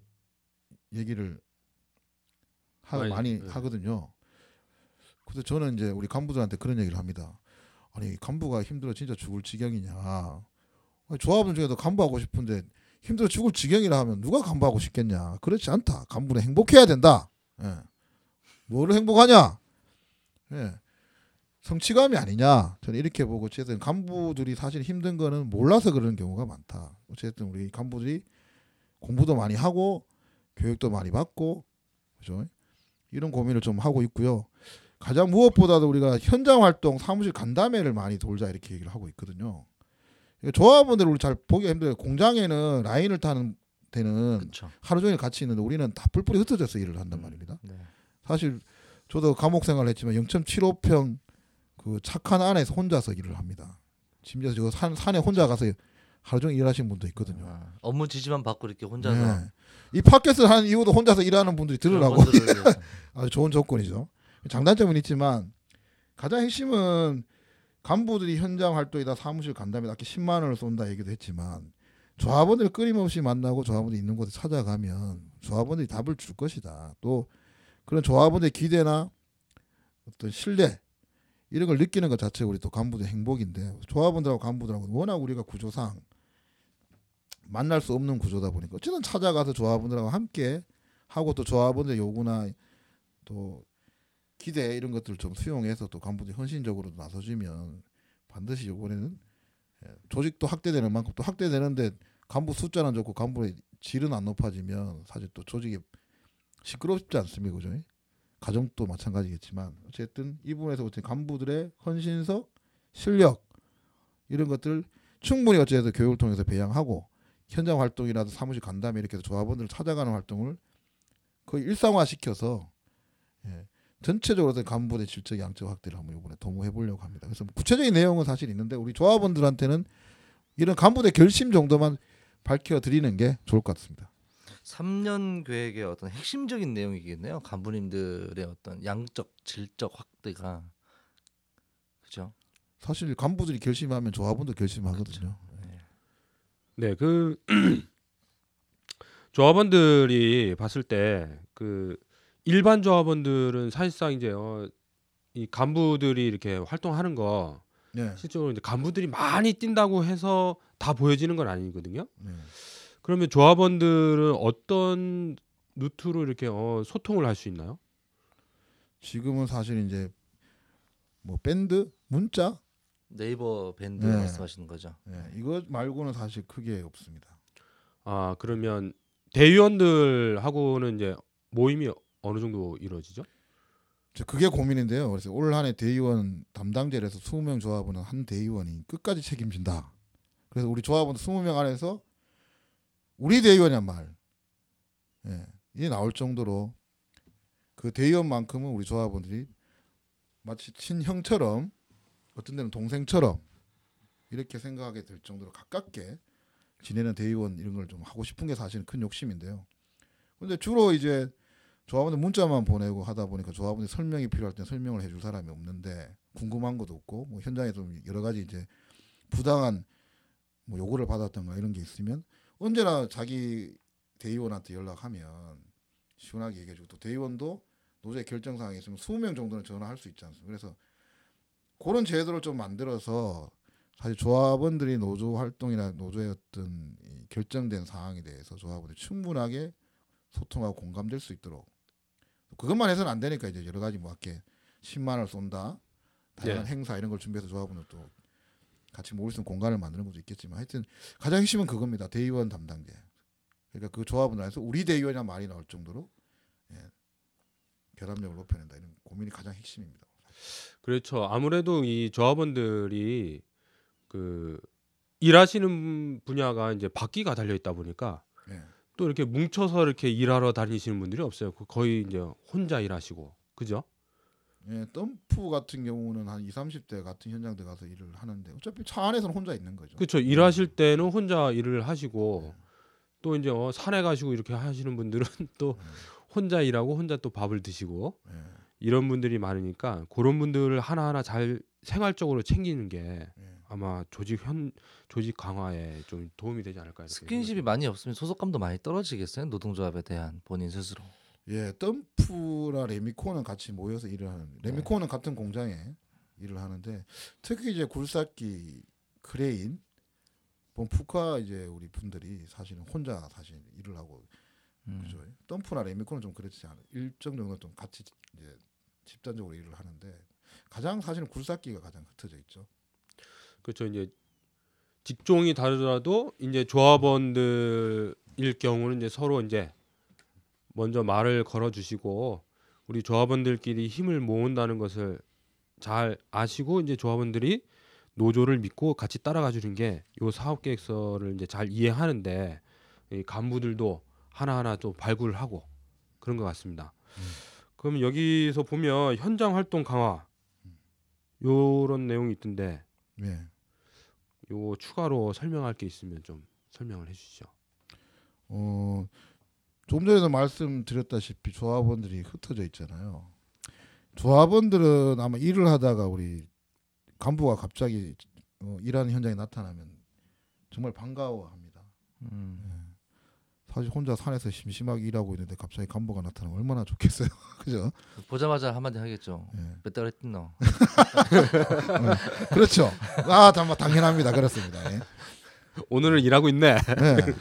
얘기를 하, 많이, 많이 네. 하거든요. 그래서 저는 이제 우리 간부들한테 그런 얘기를 합니다. 아니 간부가 힘들어 진짜 죽을 지경이냐? 조합원 중에도 간부하고 싶은데 힘들어 죽을 지경이라 하면 누가 간부하고 싶겠냐? 그렇지 않다. 간부는 행복해야 된다. 예. 뭐를 행복하냐? 예. 성취감이 아니냐? 저는 이렇게 보고 어쨌든 간부들이 사실 힘든 거는 몰라서 그러는 경우가 많다. 어쨌든 우리 간부들이 공부도 많이 하고 교육도 많이 받고 그죠? 이런 고민을 좀 하고 있고요. 가장 무엇보다도 우리가 현장 활동 사무실 간담회를 많이 돌자 이렇게 얘기를 하고 있거든요. 조합원들 우리 잘 보기 힘들어요. 공장에는 라인을 타는 데는 그렇죠. 하루 종일 같이 있는데 우리는 다 뿔뿔이 흩어져서 일을 한단 말입니다. 네. 사실 저도 감옥 생활을 했지만 0.75평 그 착한 안에서 혼자서 일을 합니다. 심지어 저 산, 산에 혼자 가서 하루 종일 일하시는 분도 있거든요. 아, 업무 지시만 받고 이렇게 혼자서 네. 이 팟캐스트 하는 이유도 혼자서 일하는 분들이 들으라고 위해서. 아주 좋은 조건이죠. 장단점은 있지만 가장 핵심은 간부들이 현장 활동이다 사무실 간다면 아까 10만 원을 쏜다 얘기도 했지만 조합원들 끊임없이 만나고 조합원들 있는 곳에 찾아가면 조합원들이 답을 줄 것이다. 또 그런 조합원들의 기대나 어떤 신뢰 이런 걸 느끼는 것 자체가 우리 또 간부들의 행복인데 조합원들하고 간부들하고 워낙 우리가 구조상 만날 수 없는 구조다 보니까 어쨌든 찾아가서 조합원들하고 함께 하고 또 조합원들의 요구나 또 기대 이런 것들을 좀 수용해서 또 간부들이 헌신적으로 나서주면 반드시 이번에는 예, 조직도 확대되는 만큼 또 확대되는데 간부 숫자는 좋고 간부의 질은 안 높아지면 사실 또 조직이 시끄럽지 않습니까, 그죠? 가정도 마찬가지겠지만 어쨌든 이 부분에서 어쨌든 간부들의 헌신석, 실력 이런 것들 충분히 어쨌든 교육을 통해서 배양하고 현장 활동이라도 사무실 간담회 이렇게 해서 조합원들을 찾아가는 활동을 거의 일상화 시켜서 예, 전체적으로 간부의 질적 양적 확대를 한번 이번에 도모해 보려고 합니다. 그래서 구체적인 내용은 사실 있는데 우리 조합원들한테는 이런 간부의 결심 정도만 밝혀 드리는 게 좋을 것 같습니다. 3년 계획의 어떤 핵심적인 내용이겠네요. 간부님들의 어떤 양적 질적 확대가 그죠? 사실 간부들이 결심하면 조합원도 결심하거든요. 네, 그 조합원들이 봤을 때 그 일반 조합원들은 사실상 이제 어, 이 간부들이 이렇게 활동하는 거 네. 실제로 이제 간부들이 많이 뛴다고 해서 다 보여지는 건 아니거든요. 네. 그러면 조합원들은 어떤 루트로 이렇게 어, 소통을 할 수 있나요? 지금은 사실 이제 뭐 밴드, 문자 네이버 밴드 네. 말씀하시는 거죠. 예, 이거 말고는 사실 크게 없습니다. 아 그러면 대의원들하고는 이제 모임이 어느 정도 이루어지죠? 저 그게 고민인데요. 그래서 올 한해 대의원 담당제를 해서 20명 조합원은 한 대의원이 끝까지 책임진다. 그래서 우리 조합원 20명 안에서 우리 대의원이란 말, 예, 이게 나올 정도로 그 대의원만큼은 우리 조합원들이 마치 친형처럼 어떤 데는 동생처럼 이렇게 생각하게 될 정도로 가깝게 지내는 대의원 이런 걸 좀 하고 싶은 게 사실은 큰 욕심인데요. 근데 주로 이제 조합원들 문자만 보내고 하다 보니까 조합원들 설명이 필요할 때 설명을 해줄 사람이 없는데 궁금한 것도 없고 뭐 현장에서 여러 가지 이제 부당한 뭐 요구를 받았던가 이런 게 있으면 언제나 자기 대의원한테 연락하면 시원하게 얘기해주고 또 대의원도 노조의 결정 사항이 있으면 20명 정도는 전화할 수 있지 않습니까? 그래서 그런 제도를 좀 만들어서 사실 조합원들이 노조 활동이나 노조의 어떤 이 결정된 사항에 대해서 조합원들이 충분하게 소통하고 공감될 수 있도록 그것만 해서는 안 되니까 이제 여러 가지 뭐 이렇게 10만 원을 쏜다 다양한 네. 행사 이런 걸 준비해서 조합원들 또 같이 모일 수 있는 공간을 만드는 것도 있겠지만 하여튼 가장 핵심은 그겁니다 대의원 담당제 그러니까 그 조합원들 안에서 우리 대의원이란 말이 나올 정도로 예, 결합력을 높여낸다 이런 고민이 가장 핵심입니다. 그렇죠. 아무래도 이 조합원들이 그 일하시는 분야가 이제 바퀴가 달려 있다 보니까 예. 또 이렇게 뭉쳐서 이렇게 일하러 다니시는 분들이 없어요. 그 거의 이제 혼자 일하시고 그죠? 예, 덤프 같은 경우는 한 20, 30대 같은 현장들 가서 일을 하는데 어차피 차 안에서는 혼자 있는 거죠. 그렇죠. 일하실 때는 혼자 일을 하시고 또 이제 어, 산에 가시고 이렇게 하시는 분들은 또 혼자 일하고 혼자 또 밥을 드시고 예, 이런 분들이 많으니까 그런 분들을 하나하나 잘 생활적으로 챙기는 게 예. 아마 조직 현 조직 강화에 좀 도움이 되지 않을까 이렇게 스킨십이 많이 없으면 소속감도 많이 떨어지겠어요. 노동조합에 대한 본인 스스로. 예, 덤프랑 레미콘은 같이 모여서 일을 하는. 레미콘은 같은 공장에 일을 하는데 특히 이제 굴삭기 크레인, 펌프카 이제 우리 분들이 사실은 혼자 사실 일을 하고 음. 그죠. 덤프나 레미콘은 좀 그렇지 않아요. 일정 정도 좀 같이 이제 집단적으로 일을 하는데 가장 사실은 굴삭기가 가장 흩어져 있죠. 그렇죠. 이제 직종이 다르더라도 이제 조합원들일 경우는 이제 서로 이제 먼저 말을 걸어 주시고 우리 조합원들끼리 힘을 모은다는 것을 잘 아시고 이제 조합원들이 노조를 믿고 같이 따라가 주는 게 요 사업 계획서를 이제 잘 이해하는데 이 간부들도 하나하나 또 발굴을 하고 그런 것 같습니다. 그럼 여기서 보면 현장 활동 강화 요런 내용이 있던데 예. 요 추가로 설명할 게 있으면 좀 설명을 해주시죠. 어, 조금 전에도 말씀드렸다시피 조합원들이 흩어져 있잖아요. 조합원들은 아마 일을 하다가 우리 간부가 갑자기 어, 일하는 현장에 나타나면 정말 반가워합니다. 음. 사실 혼자 산에서 심심하게 일하고 있는데 갑자기 간부가 나타나면 얼마나 좋겠어요. 그죠? 보자마자 한마디 하겠죠. 예. 몇달 했던 너. 그렇죠. 아, 정말 당연합니다. 그렇습니다. 예. 오늘은 일하고 있네. 네.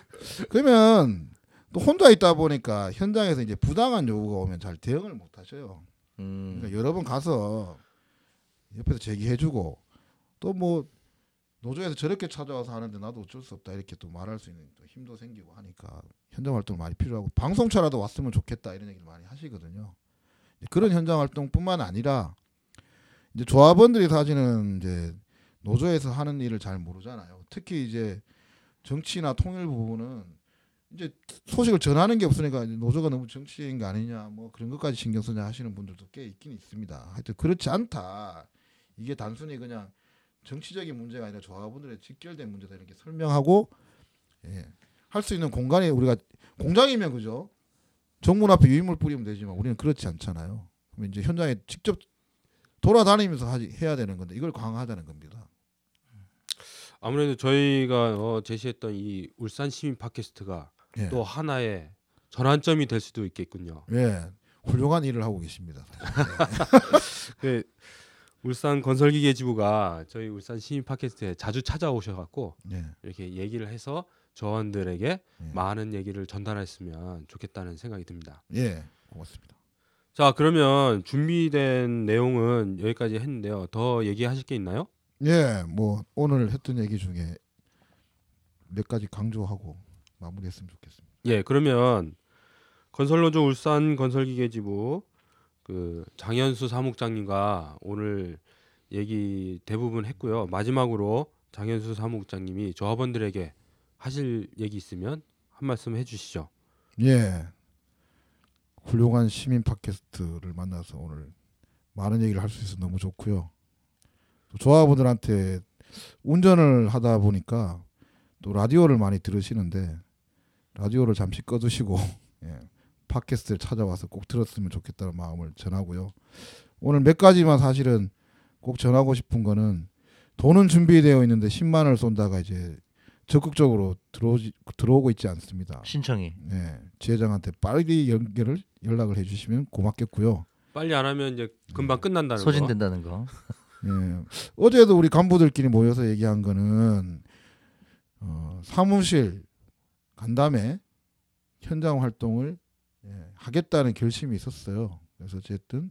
그러면 또 혼자 있다 보니까 현장에서 이제 부당한 요구가 오면 잘 대응을 못 하셔요. 음. 그러니까 여러 번 가서 옆에서 제기해주고 또 뭐 노조에서 저렇게 찾아와서 하는데 나도 어쩔 수 없다 이렇게 또 말할 수 있는 또 힘도 생기고 하니까 현장 활동 많이 필요하고 방송차라도 왔으면 좋겠다 이런 얘기를 많이 하시거든요. 그런 현장 활동뿐만 아니라 이제 조합원들이 사실은 이제 노조에서 하는 일을 잘 모르잖아요. 특히 이제 정치나 통일 부분은 이제 소식을 전하는 게 없으니까 노조가 너무 정치인 거 아니냐 뭐 그런 것까지 신경 쓰냐 하시는 분들도 꽤 있긴 있습니다. 하여튼 그렇지 않다. 이게 단순히 그냥 정치적인 문제가 아니라 조합원들의 직결된 문제다 이렇게 설명하고 예. 할 수 있는 공간이 우리가 공장이면 그죠? 정문 앞에 유인물 뿌리면 되지만 우리는 그렇지 않잖아요. 그럼 이제 현장에 직접 돌아다니면서 하지, 해야 되는 건데 이걸 강화하자는 겁니다. 아무래도 저희가 어, 제시했던 이 울산 시민 팟캐스트가 예. 또 하나의 전환점이 될 수도 있겠군요. 예. 훌륭한 일을 하고 계십니다. 그 울산 건설기계 지부가 저희 울산 시민 팟캐스트에 자주 찾아오셔갖고 예. 이렇게 얘기를 해서 조원들에게 예. 많은 얘기를 전달했으면 좋겠다는 생각이 듭니다. 예. 고맙습니다. 자 그러면 준비된 내용은 여기까지 했는데요. 더 얘기하실 게 있나요? 예. 뭐 오늘 했던 얘기 중에 몇 가지 강조하고 마무리했으면 좋겠습니다. 예, 그러면 건설노조 울산 건설기계지부 그 장현수 사무국장님과 오늘 얘기 대부분 했고요. 마지막으로 장현수 사무국장님이 조합원들에게 하실 얘기 있으면 한 말씀 해주시죠. 예. 훌륭한 시민 팟캐스트를 만나서 오늘 많은 얘기를 할 수 있어서 너무 좋고요. 또 조합원들한테 운전을 하다 보니까 또 라디오를 많이 들으시는데 라디오를 잠시 꺼두시고 예, 팟캐스트를 찾아와서 꼭 들었으면 좋겠다는 마음을 전하고요. 오늘 몇 가지만 사실은 꼭 전하고 싶은 거는 돈은 준비되어 있는데 10만 원을 쏜다가 이제 적극적으로 들어오지, 들어오고 있지 않습니다. 신청이 네, 지회장한테 빨리 연결을 연락을 해주시면 고맙겠고요. 빨리 안 하면 이제 금방 끝난다는 거. 소진된다는 거. 예, 어제도 우리 간부들끼리 모여서 얘기한 거는 어, 사무실 간담회 현장 활동을 예, 하겠다는 결심이 있었어요. 그래서 어쨌든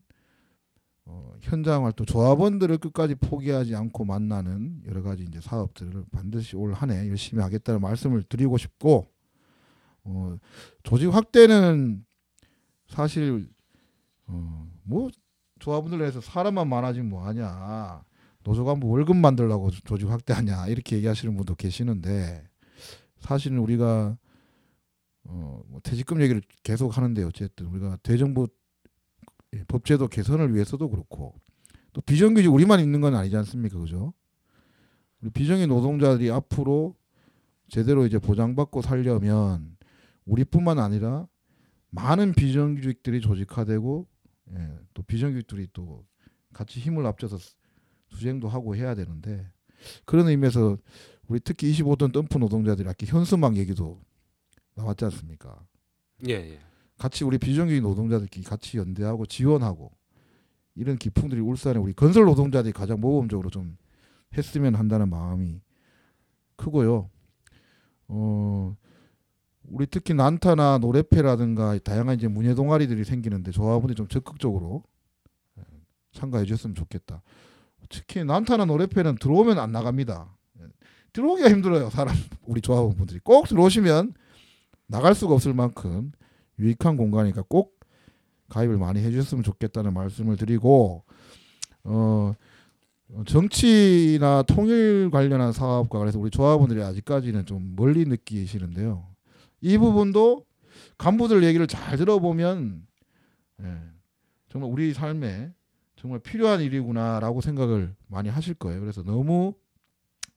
어, 현장 활동 조합원들을 끝까지 포기하지 않고 만나는 여러 가지 이제 사업들을 반드시 올 한 해 열심히 하겠다는 말씀을 드리고 싶고 어, 조직 확대는 사실 어, 뭐 조합원들 내에서 사람만 많아지면 뭐하냐 노조 간부 월급 만들라고 조직 확대하냐 이렇게 얘기하시는 분도 계시는데 사실은 우리가 어, 뭐 퇴직금 얘기를 계속 하는데 어쨌든 우리가 대정부 예, 법제도 개선을 위해서도 그렇고 또 비정규직 우리만 있는 건 아니지 않습니까? 그죠? 우리 비정규 노동자들이 앞으로 제대로 이제 보장받고 살려면 우리뿐만 아니라 많은 비정규직들이 조직화되고 예, 또 비정규직들이 또 같이 힘을 합쳐서 수행도 하고 해야 되는데 그런 의미에서 우리 특히 25톤 덤프 노동자들이 아까 현수막 얘기도 나왔지 않습니까? 예, 예. 같이 우리 비정규직 노동자들끼리 같이 연대하고 지원하고 이런 기풍들이 울산에 우리 건설 노동자들이 가장 모범적으로 좀 했으면 한다는 마음이 크고요. 어 우리 특히 난타나 노래패라든가 다양한 이제 문예 동아리들이 생기는데 조합원들이 좀 적극적으로 예, 참가해 주셨으면 좋겠다. 특히 난타나 노래패는 들어오면 안 나갑니다. 예, 들어오기가 힘들어요. 사람 우리 조합원분들이 꼭 들어오시면 나갈 수가 없을 만큼 유익한 공간이니까 꼭 가입을 많이 해주셨으면 좋겠다는 말씀을 드리고 어 정치나 통일 관련한 사업과 그래서 우리 조합원들이 아직까지는 좀 멀리 느끼시는데요. 이 부분도 간부들 얘기를 잘 들어보면 예, 정말 우리 삶에 정말 필요한 일이구나라고 생각을 많이 하실 거예요. 그래서 너무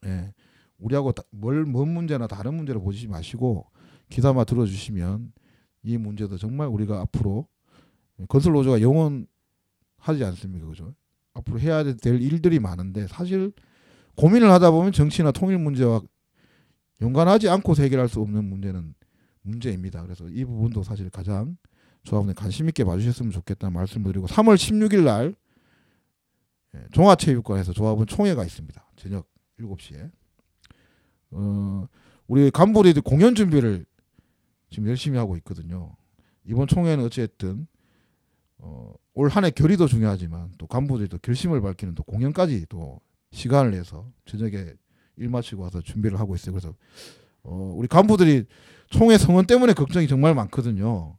예, 우리하고 다- 뭘, 뭔 문제나 다른 문제를 보시지 마시고 귀담아 들어주시면 이 문제도 정말 우리가 앞으로 건설 노조가 영원하지 않습니까, 그죠? 앞으로 해야 될 일들이 많은데 사실 고민을 하다 보면 정치나 통일 문제와 연관하지 않고 해결할 수 없는 문제는 문제입니다. 그래서 이 부분도 사실 가장 조합원들 관심 있게 봐주셨으면 좋겠다는 말씀을 드리고 3월 16일 날 예, 종합체육관에서 조합원 총회가 있습니다. 저녁 7시에 어, 우리 간부들이 공연 준비를 지금 열심히 하고 있거든요. 이번 총회는 어쨌든 어, 올 한 해 결의도 중요하지만 또 간부들이 또 결심을 밝히는 또 공연까지 또 시간을 내서 저녁에 일 마치고 와서 준비를 하고 있어요. 그래서 어, 우리 간부들이 총회 성원 때문에 걱정이 정말 많거든요.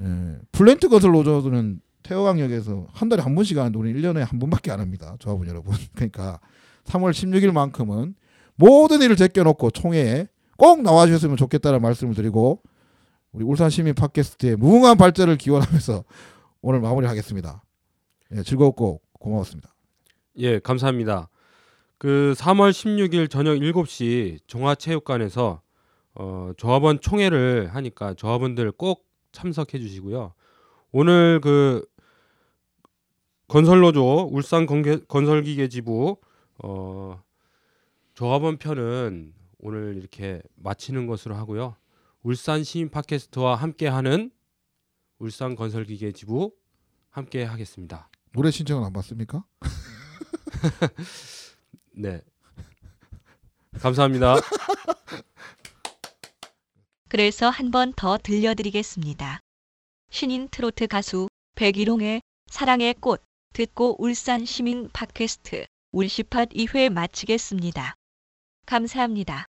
예, 플랜트 건설 노조들은 태화강역에서 한 달에 한 번씩 하는데 우리 1년에 한 번밖에 안 합니다. 조합원 여러분. 그러니까 3월 16일만큼은 모든 일을 제껴놓고 총회에 꼭 나와주셨으면 좋겠다는 말씀을 드리고 우리 울산 시민 팟캐스트의 무궁한 발전을 기원하면서 오늘 마무리하겠습니다. 예, 즐거웠고 고마웠습니다. 예, 감사합니다. 그 3월 16일 저녁 7시 종화체육관에서 어, 조합원 총회를 하니까 조합원들 꼭 참석해 주시고요. 오늘 그 건설노조 울산 건설기계지부 어, 조합원 편은 오늘 이렇게 마치는 것으로 하고요. 울산 시민 팟캐스트와 함께하는 울산 건설기계 지부 함께 하겠습니다. 노래 신청은 안 받습니까? 네. 감사합니다. 그래서 한 번 더 들려드리겠습니다. 신인 트로트 가수 백일홍의 사랑의 꽃 듣고 울산 시민 팟캐스트 울시팟 2회 마치겠습니다. 감사합니다.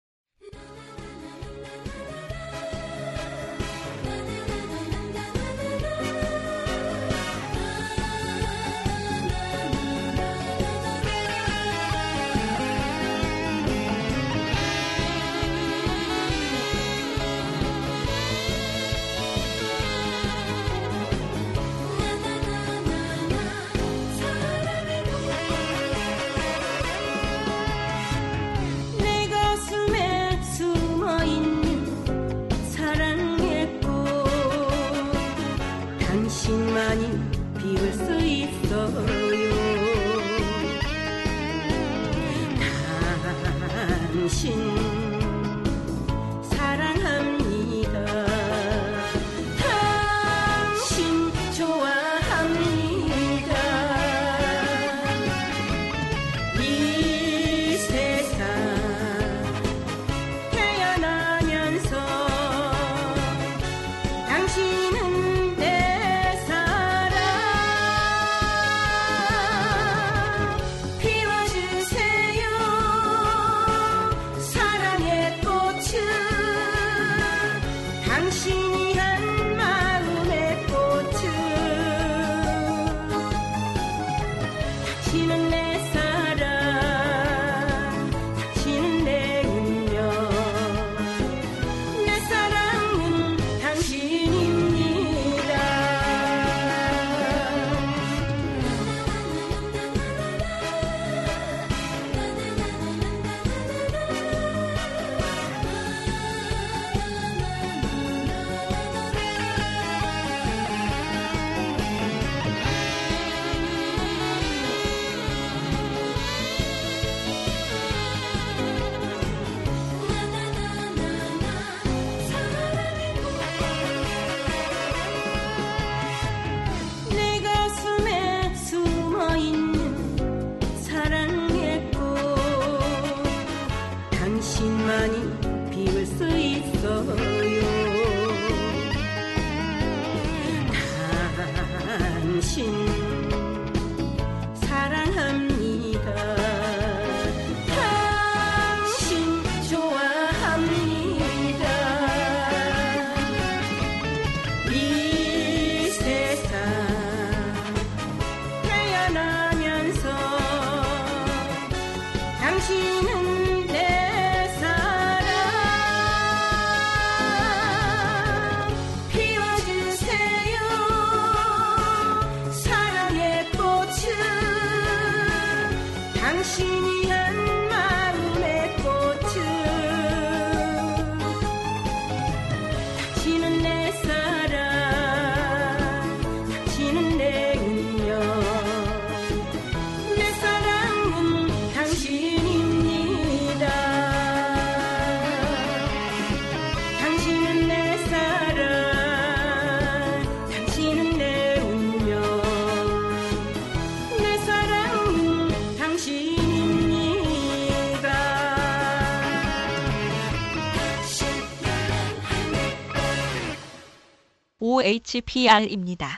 OHPR입니다.